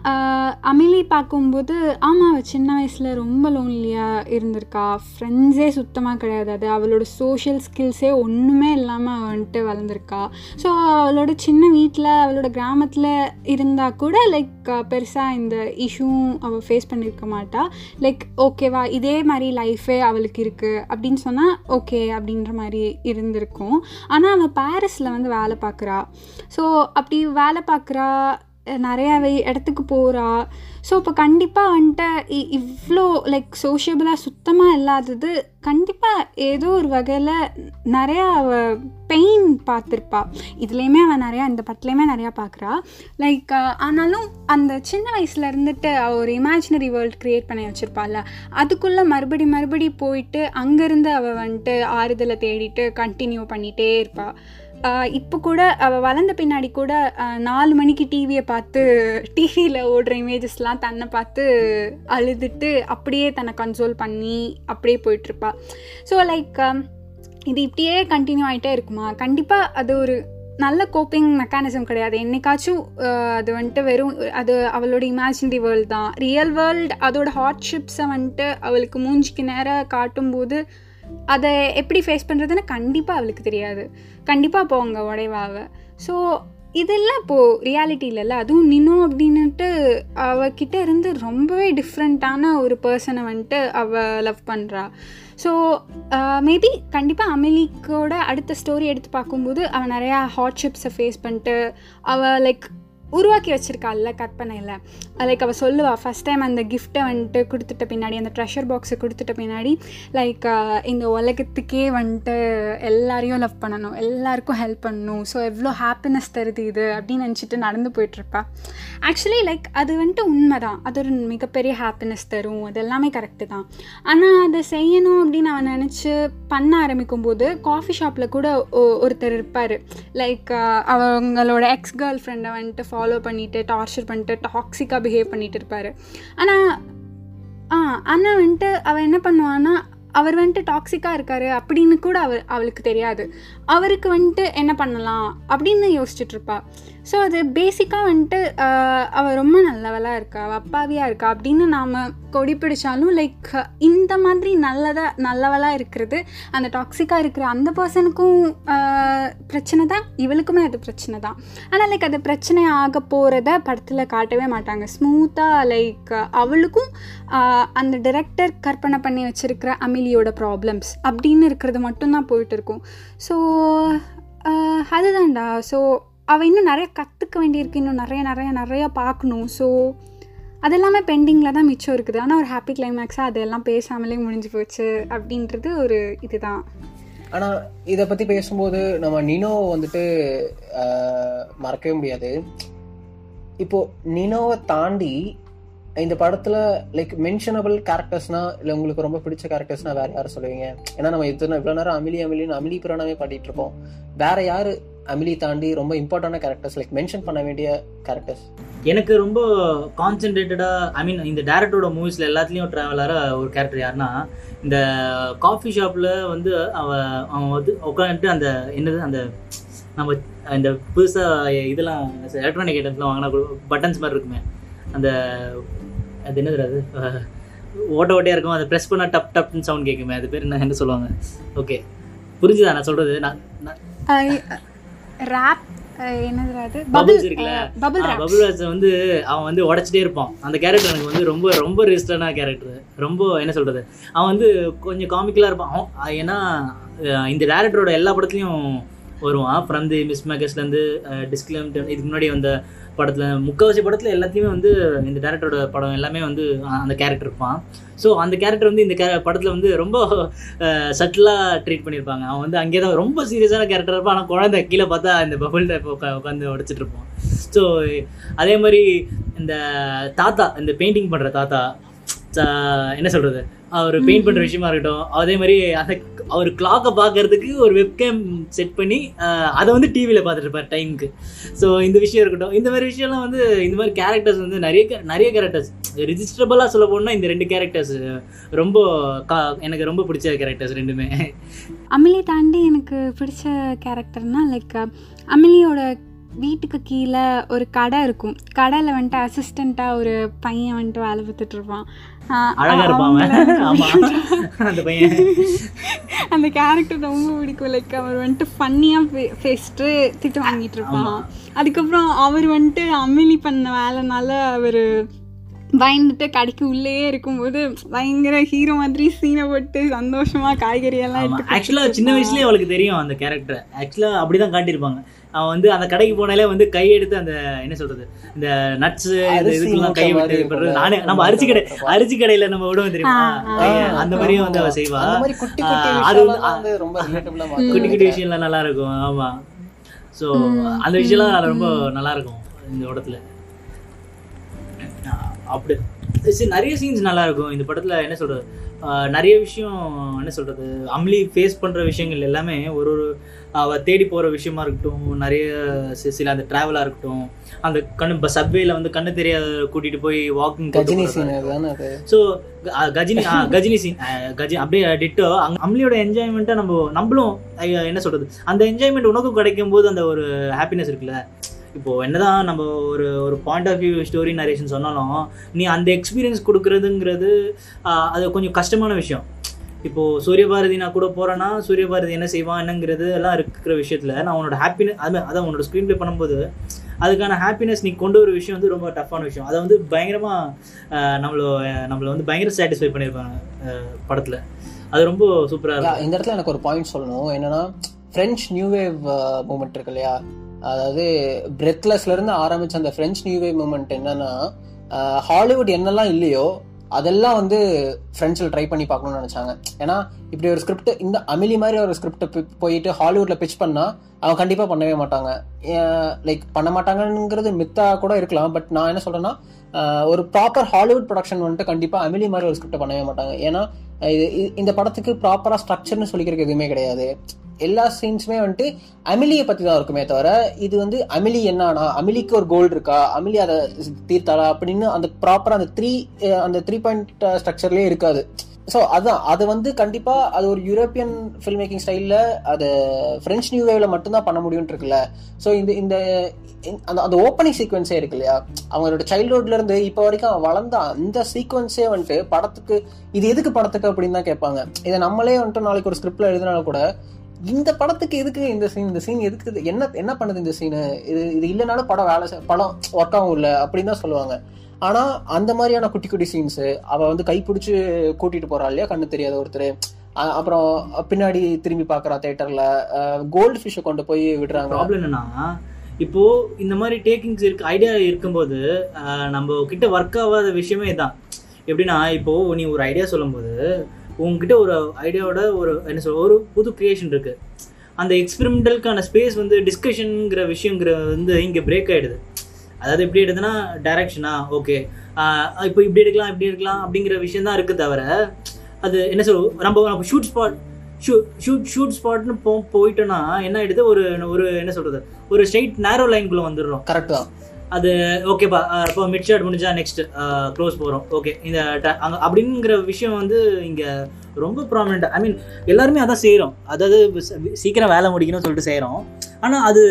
அமிலி பார்க்கும்போது ஆமாம் அவள் சின்ன வயசில் ரொம்ப லோன்லியாக இருந்திருக்கா. ஃப்ரெண்ட்ஸே சுத்தமாக கிடையாது. அது அவளோட சோஷியல் ஸ்கில்ஸே ஒன்றுமே இல்லாமல் அவள் வந்துட்டு வளர்ந்துருக்கா. ஸோ அவளோட சின்ன வீட்டில் அவளோட கிராமத்தில் இருந்தால் கூட லைக் பெருசாக இந்த இஷ்யூவும் அவள் ஃபேஸ் பண்ணியிருக்க மாட்டா. லைக் ஓகேவா இதே மாதிரி லைஃபே அவளுக்கு இருக்குது அப்படின்னு சொன்னால் ஓகே அப்படின்ற மாதிரி இருந்திருக்கும். ஆனால் அவள் பாரிஸில் வந்து வேலை பார்க்குறா. ஸோ அப்படி வேலை பார்க்குறா நிறையா இடத்துக்கு போகிறா ஸோ இப்போ கண்டிப்பாக வந்துட்டு இ- இவ்வளோ லைக் சோஷியபிளாக சுத்தமாக இல்லாதது கண்டிப்பாக ஏதோ ஒரு வகையில் நிறையா அவ பெயின் பார்த்துருப்பா. இதுலேயுமே அவள் நிறையா இந்த படத்துலையுமே நிறையா பார்க்குறா. லைக் ஆனாலும் அந்த சின்ன வயசில் இருந்துட்டு அவள் ஒரு இமேஜினரி வேர்ல்ட் க்ரியேட் பண்ணி வச்சுருப்பாள்ல. அதுக்குள்ளே மறுபடி மறுபடி போயிட்டு அங்கேருந்து அவள் வந்துட்டு ஆறுதலை தேடிட்டு கண்டினியூ பண்ணிகிட்டே இருப்பாள் இப்போ கூட அவள் வளர்ந்த பின்னாடி கூட நாலு மணிக்கு டிவியை பார்த்து டிவியில் ஓடுற இமேஜஸ்லாம் தன்னை பார்த்து அழுதுட்டு அப்படியே தன்னை கன்சோல் பண்ணி அப்படியே போயிட்டுருப்பா. ஸோ லைக் இது இப்படியே கண்டினியூ ஆகிட்டே இருக்குமா? கண்டிப்பாக அது ஒரு நல்ல கோப்பிங் மெக்கானிசம் கிடையாது. என்னைக்காச்சும் அது வந்துட்டு வெறும் அது அவளோட இமேஜினரி வேர்ல்டு தான். ரியல் வேர்ல்டு அதோட ஹார்ட்ஷிப்ஸை வந்துட்டு அவளுக்கு மூஞ்சிக்கு நேராக காட்டும்போது அதை எப்படி ஃபேஸ் பண்ணுறதுன்னு கண்டிப்பாக அவளுக்கு தெரியாது. கண்டிப்பாக அப்போ அவங்க உடைவாவ. ஸோ இதெல்லாம் இப்போது ரியாலிட்டி இல்லைல்ல அதுவும் நினோ அப்படின்னுட்டு அவகிட்ட இருந்து ரொம்பவே டிஃப்ரெண்ட்டான ஒரு பர்சனை வந்துட்டு அவள் லவ் பண்ணுறா ஸோ மேபி uh, கண்டிப்பாக அமெலிக்கோட அடுத்த ஸ்டோரி எடுத்து பார்க்கும்போது அவள் நிறையா ஹார்ட்ஷிப்ஸை ஃபேஸ் பண்ணிட்டு அவள் லைக் உருவாக்கி வச்சுருக்காள்ல கற்பனையில் லைக் அவள் சொல்லுவாள் ஃபஸ்ட் டைம் அந்த கிஃப்ட்டை வந்துட்டு கொடுத்துட்ட பின்னாடி அந்த ட்ரெஷர் பாக்ஸை கொடுத்துட்ட பின்னாடி லைக் இந்த உலகத்துக்கே வந்துட்டு எல்லாரையும் லவ் பண்ணணும் எல்லாருக்கும் ஹெல்ப் பண்ணணும். ஸோ எவ்வளோ ஹாப்பினஸ் தருது இது அப்படின்னு நினச்சிட்டு நடந்து போயிட்டுருப்பா ஆக்சுவலி லைக் அது வந்துட்டு உண்மை தான் அது ஒரு மிகப்பெரிய ஹாப்பினஸ் தரும். அது எல்லாமே கரெக்டு தான். ஆனால் அதை செய்யணும் அப்படின்னு அவன் நினச்சி பண்ண ஆரம்பிக்கும் போது காஃபி ஷாப்பில் கூட ஒ- ஒருத்தர் இருப்பார். லைக் அவங்களோட எக்ஸ் கேர்ள் ஃப்ரெண்டை வந்துட்டு ஃபாலோ பண்ணிட்டு டார்ச்சர் பண்ணிட்டு டாக்ஸிக்காக பிஹேவ் பண்ணிட்டு இருப்பார். ஆனால் ஆ ஆனால் வந்துட்டு அவள் என்ன பண்ணுவான்னா அவர் வந்துட்டு டாக்ஸிக்காக இருக்காரு அப்படின்னு கூட அவ அவளுக்கு தெரியாது. அவருக்கு வந்துட்டு என்ன பண்ணலாம் அப்படின்னு யோசிச்சுட்டு இருப்பா. ஸோ அது பேசிக்காக வந்துட்டு அவள் ரொம்ப நல்லவளாக இருக்கா? அவள் அப்பாவியாக இருக்கா? அப்படின்னு நாம் கொடி பிடிச்சாலும் லைக் இந்த மாதிரி நல்லதாக நல்லவளாக இருக்கிறது அந்த டாக்ஸிக்காக இருக்கிற அந்த பர்சனுக்கும் பிரச்சனை தான். இவளுக்குமே அது பிரச்சனை தான். ஆனால் லைக் அது பிரச்சனை ஆக போகிறத படத்தில் காட்டவே மாட்டாங்க. ஸ்மூத்தாக லைக் அவளுக்கும் அந்த டிரெக்டர் கற்பனை பண்ணி வச்சுருக்கிற அமிலியோட ப்ராப்ளம்ஸ் அப்படின்னு இருக்கிறது மட்டும்தான் போயிட்டு இருக்கும். ஸோ அதுதான்டா. ஸோ அவள் இன்னும் நிறைய கற்றுக்க வேண்டியிருக்கு இன்னும் நிறைய நிறைய நிறையா பார்க்கணும். ஸோ அதெல்லாமே பெண்டிங்கில் தான் மிச்சம் இருக்குது. ஆனால் ஒரு ஹாப்பி கிளைமேக்ஸாக அதெல்லாம் பேசாமலே முடிஞ்சு போச்சு அப்படின்றது ஒரு இதுதான். ஆனால் இதை பற்றி பேசும்போது நம்ம நினோ வந்துட்டு மறக்கவே முடியாது. இப்போ நினோவை தாண்டி இந்த படத்துல லைக் மென்ஷனபிள் கேரக்டர்ஸ்னா இல்ல உங்களுக்கு ரொம்ப பிடிச்ச கேரக்டர்ஸ்னா வேற யாரும் சொல்லுவீங்க? ஏன்னா நம்ம இத்தனை இவ்வளவு நேரம் அமிலி அமிலின்னு அமிலி புராணமே பாடிட்டு இருக்கோம். வேற யாரு அமிலி தாண்டி ரொம்ப இம்பார்ட்டன்டான கேரக்டர்ஸ் லைக் மென்ஷன் பண்ண வேண்டிய கேரக்டர்ஸ் எனக்கு ரொம்ப கான்சென்ட்ரேட்டடாக ஐ மீன் இந்த டேரக்டரோட மூவிஸில் எல்லாத்துலேயும் ட்ராவலராக ஒரு கேரக்டர் யாருன்னா இந்த காஃபி ஷாப்பில் வந்து அவன் அவன் வந்து உட்காந்துட்டு அந்த என்னது அந்த நம்ம இந்த புதுசாக இதெல்லாம் எலக்ட்ரானிக் ஐட்டம்ஸ்லாம் வாங்கினா பட்டன்ஸ் மாதிரி இருக்குமே. அந்த அது என்னது அது? ஓட்ட ஓட்டையாக இருக்கும். அதை ப்ரெஸ் பண்ணால் டப் டப்னு சவுண்ட் கேட்குமே அது பேர் என்ன என்ன சொல்லுவாங்க. ஓகே புரிஞ்சுதா? நான் சொல்கிறது நான் ரேப் என்னது Bubbles இருக்குல்ல? பபிள் பபுள் ராஜ் வந்து அவன் வந்து உடச்சிட்டே இருப்பான். அந்த கேரக்டர் எனக்கு வந்து ரொம்ப ரொம்ப ரிஸ்டான கேரக்டர் ரொம்ப என்ன சொல்றது? அவன் வந்து கொஞ்சம் காமிக்கலாக இருப்பான். அவன் ஏன்னா இந்த டேரக்டரோட எல்லா படத்துலையும் வருவான். ஃப்ரம் தி மிஸ் மேக்கர்ஸ்லேருந்து டிஸ்கிலம் இதுக்கு முன்னாடி வந்த படத்தில் முக்கால்வாசி படத்தில் எல்லாத்தையுமே வந்து இந்த டேரக்டரோட படம் எல்லாமே வந்து அந்த கேரக்டர் இருப்பான். ஸோ அந்த கேரக்டர் வந்து இந்த கே படத்தில் வந்து ரொம்ப சட்டிலாக ட்ரீட் பண்ணியிருப்பாங்க. அவன் வந்து அங்கே தான் ரொம்ப சீரியஸான கேரக்டர் இருப்பான். ஆனால் குழந்தை கீழே பார்த்தா இந்த பபுள் டைப் உட்காந்து உடச்சிட்டு இருப்போம் ஸோ அதே மாதிரி இந்த தாத்தா இந்த பெயிண்டிங் பண்ணுற தாத்தா என்ன சொல்கிறது அவர் பெயிண்ட் பண்ணுற விஷயமா இருக்கட்டும் அதே மாதிரி அந்த அவர் கிளாக்கை பார்க்கறதுக்கு ஒரு வெப்கேம் செட் பண்ணி அதை வந்து டிவியில் பார்த்துட்டு இருப்பார் டைமுக்கு ஸோ இந்த விஷயம் இருக்கட்டும் இந்த மாதிரி விஷயம்லாம் வந்து இந்த மாதிரி கேரக்டர்ஸ் வந்து நிறைய நிறைய கேரக்டர்ஸ் ரிஜிஸ்டரபிளாக சொல்ல போனால் இந்த ரெண்டு கேரக்டர்ஸ் ரொம்ப கா எனக்கு ரொம்ப பிடிச்ச கேரக்டர்ஸ் ரெண்டுமே. அமிலி தாண்டி எனக்கு பிடிச்ச கேரக்டர்னா லைக் அமிலியோட வீட்டுக்கு கீழே ஒரு கடை இருக்கும். கடையில் வந்துட்டு அசிஸ்டண்ட்டாக ஒரு பையன் வந்துட்டு வேலை அந்த பையன். அந்த கேரக்டர் ரொம்ப பிடிக்கும். லைக் அவர் வந்துட்டு ஃபன்னியாக பேசிட்டு திட்டு வாங்கிட்டு இருப்பான். அதுக்கப்புறம் அவர் வந்துட்டு அமிலி பண்ண வேலைனால அவர் பயந்துட்டு கடைக்கு உள்ளேயே இருக்கும்போது பயங்கர ஹீரோ மாதிரி சீனை போட்டு சந்தோஷமா காய்கறி எல்லாம் எடுத்து ஆக்சுவலாக சின்ன வயசுலயே அவளுக்கு தெரியும் அந்த கேரக்டர் ஆக்சுவலாக அப்படிதான் காட்டியிருப்பாங்க. அவன் வந்து அந்த கடைக்கு போனாலே வந்து கை எடுத்து அந்த என்ன சொல்றது இந்த நட்ஸ் இதுக்கெல்லாம் கை விட்டு. நானே நம்ம அரிசி கடை அரிசி கடையில நம்ம விடுவோம் தெரியுமா. அந்த மாதிரியும் வந்து அவ செய்வா. அந்த மாதிரி குட்டி குட்டி ஆ, அது வந்து- ரொம்ப குட்டி குட்டி விஷயம்லாம் நல்லா இருக்கும். ஆமா. ஸோ அந்த விஷயம்லாம் ரொம்ப நல்லா இருக்கும் இந்த படத்துல ஆஹ் அப்படி. சரி நிறைய சீன்ஸ் நல்லா இருக்கும் இந்த படத்துல என்ன சொல்றது? ஆஹ் நிறைய விஷயம் என்ன சொல்றது? அம்லி ஃபேஸ் பண்ற விஷயங்கள் எல்லாமே ஒரு ஒரு அவ தேடி போற விஷயமா இருக்கட்டும் நிறைய சில அந்த டிராவலா இருக்கட்டும் அந்த கண்ணு சப்வேல வந்து கண்ணு தெரியாத கூட்டிட்டு போய் walking Ghajini scene so Ghajini Ghajini scene கஜி அப்படியே டிட்டோ அம்லியோட என்ஜாய்மெண்ட்டை நம்ம நம்மளும் என்ன சொல்றது? அந்த என்ஜாய்மெண்ட் உனக்கும் கிடைக்கும் போது அந்த ஒரு ஹாப்பினஸ் இருக்குல்ல? இப்போ என்னதான் நம்ம ஒரு ஒரு point of view story narration சொன்னாலும் நீ அந்த எக்ஸ்பீரியன்ஸ் கொடுக்கறதுங்கிறது அது கொஞ்சம் கஷ்டமான விஷயம். இப்போ சூரியபாரதி நான் கூட போறேன்னா சூரியபாரதி என்ன செய்வான் என்னங்கிறது எல்லாம் இருக்கிற விஷயத்துல நான் உன்னோட ஹாப்பினஸ் அது அதான் உன்னோட ஸ்க்ரீன் ப்ளே பண்ணும்போது அதுக்கான ஹாப்பினஸ் நீ கொண்டு வர விஷயம் வந்து ரொம்ப டஃப்பான விஷயம். அதை வந்து பயங்கரமா ஆஹ் நம்மள நம்மள வந்து பயங்கர சாட்டிஸ்ஃபை பண்ணியிருப்பாங்க படத்துல. அது ரொம்ப சூப்பரா Yeah, இருக்கும். இந்த இடத்துல எனக்கு ஒரு பாயிண்ட் சொல்லணும். என்னன்னா பிரெஞ்ச் நியூ வேவ் மூமெண்ட் இருக்கு இல்லையா? அதாவது பிரெத்லெஸ்ல இருந்து ஆரம்பிச்ச அந்த ஃப்ரெஞ்ச் நியூவே மூமெண்ட் என்னன்னா ஹாலிவுட் என்னெல்லாம் இல்லையோ அதெல்லாம் வந்து ஃப்ரெண்ட்ஸில் ட்ரை பண்ணி பார்க்கணும்னு நினச்சாங்க. ஏன்னா இப்படி ஒரு ஸ்கிரிப்ட் இந்த அமிலி மாதிரி ஒரு ஸ்கிரிப்ட் போயிட்டு ஹாலிவுட்டில் பிச் பண்ணால் அவங்க கண்டிப்பாக பண்ணவே மாட்டாங்க. லைக் பண்ண மாட்டாங்கங்கிறது மித்தாக கூட இருக்கலாம் பட் நான் என்ன சொல்கிறேன்னா ஒரு ப்ராப்பர் ஹாலிவுட் ப்ரொடக்ஷன் வந்துட்டு கண்டிப்பாக அமிலி மாதிரி ஒரு ஸ்கிரிப்ட் பண்ணவே மாட்டாங்க. ஏன்னா இது இந்த படத்துக்கு ப்ராப்பராக ஸ்ட்ரக்சர்னு சொல்லிக்கிறதுக்கு எதுவுமே கிடையாது. எல்லா சீன்ஸுமே வந்துட்டு அமிலியை பற்றி தான் இருக்குமே தவிர இது வந்து அமிலி என்னன்னா அமிலிக்கு ஒரு கோல் இருக்கா? அமிலி அதை தீர்த்தாளா? அப்படின்னு அந்த ப்ராப்பராக அந்த த்ரீ அந்த த்ரீ பாயிண்ட் ஸ்ட்ரக்சர்லேயே இருக்காது. ஸோ அதான் அது வந்து கண்டிப்பாக அது ஒரு யூரோப்பியன் ஃபில்ம் மேக்கிங் ஸ்டைலில் அது ஃப்ரெஞ்ச் நியூ வேவில் மட்டும்தான் பண்ண முடியும்னு இருக்குல்ல ஸோ இந்த இந்த அந்த அந்த ஓப்பனிங் சீக்வன்ஸே இருக்கு இல்லையா அவங்களோட சைல்ட்ஹுட்லேருந்து இப்போ வரைக்கும் அவன் வளர்ந்த அந்த சீக்வன்ஸே வந்துட்டு படத்துக்கு இது எதுக்கு படத்துக்கு அப்படின்னு தான் கேட்பாங்க. இதை நம்மளே வந்துட்டு நாளைக்கு ஒரு ஸ்கிரிப்டில் எழுதினாலும் கூட இந்த படத்துக்கு எதுக்கு இந்த சீன் இந்த சீன் எதுக்கு என்ன என்ன பண்ணுது இந்த சீனு இது இது இல்லைனாலும் படம் வேலை படம் ஒர்க் ஆகும் இல்லை? அப்படின்னு தான் சொல்லுவாங்க. ஆனா அந்த மாதிரியான குட்டி குட்டி சீன்ஸ் அவ வந்து கைப்பிடிச்சு கூட்டிட்டு போறா இல்லையா? கண்ணு தெரியாத ஒருத்தர். அப்புறம் பின்னாடி திரும்பி பாக்குறா தேட்டர்ல கோல்டு ஃபிஷ்ஷை கொண்டு போய் விடுறாங்க. ப்ராப்ளம் என்னன்னா இப்போ இந்த மாதிரி டேக்கிங்ஸ் இருக்கு ஐடியா இருக்கும்போது நம்ம கிட்ட ஒர்க் ஆகாத விஷயமே தான் எப்படின்னா இப்போ நீ ஒரு ஐடியா சொல்லும்போது உங்ககிட்ட ஒரு ஐடியாவோட ஒரு என்ன சொல்ற ஒரு புது கிரியேஷன் இருக்கு. அந்த எக்ஸ்பெரிமெண்டலுக்கான ஸ்பேஸ் வந்து டிஸ்கஷனுங்கிற விஷயங்கிற வந்து இங்கே பிரேக் ஆயிடுது. அதாவது எப்படி எடுதுன்னா டைரக்ஷனா ஓகே இப்போ இப்படி எடுக்கலாம் இப்படி எடுக்கலாம் அப்படிங்கிற விஷயம் தான் இருக்கு தவிர அது என்ன சொல் நம்ம நம்ம ஷூட் ஸ்பாட் ஷூட் ஷூட் ஸ்பாட்னு போ போயிட்டோன்னா என்ன ஆயிடுது? ஒரு ஒரு என்ன சொல்றது? ஒரு ஸ்ட்ரைட் நேரோ லைன்குள்ள வந்துடுறோம். கரெக்ட் தான் அது ஓகேப்பா இப்போ மிட் ஷாட் முடிஞ்சா நெக்ஸ்ட் க்ளோஸ் போகிறோம் ஓகே இந்த அங்க அப்படிங்கிற விஷயம் வந்து இங்கே ரொம்ப ப்ராமினெண்ட் ஐ மீன் எல்லாருமே அதான் செய்கிறோம் அதாவது ச- சீக்கிரம் வேலை முடிக்கணும்னு சொல்லிட்டு செய்கிறோம் ஆனால் அது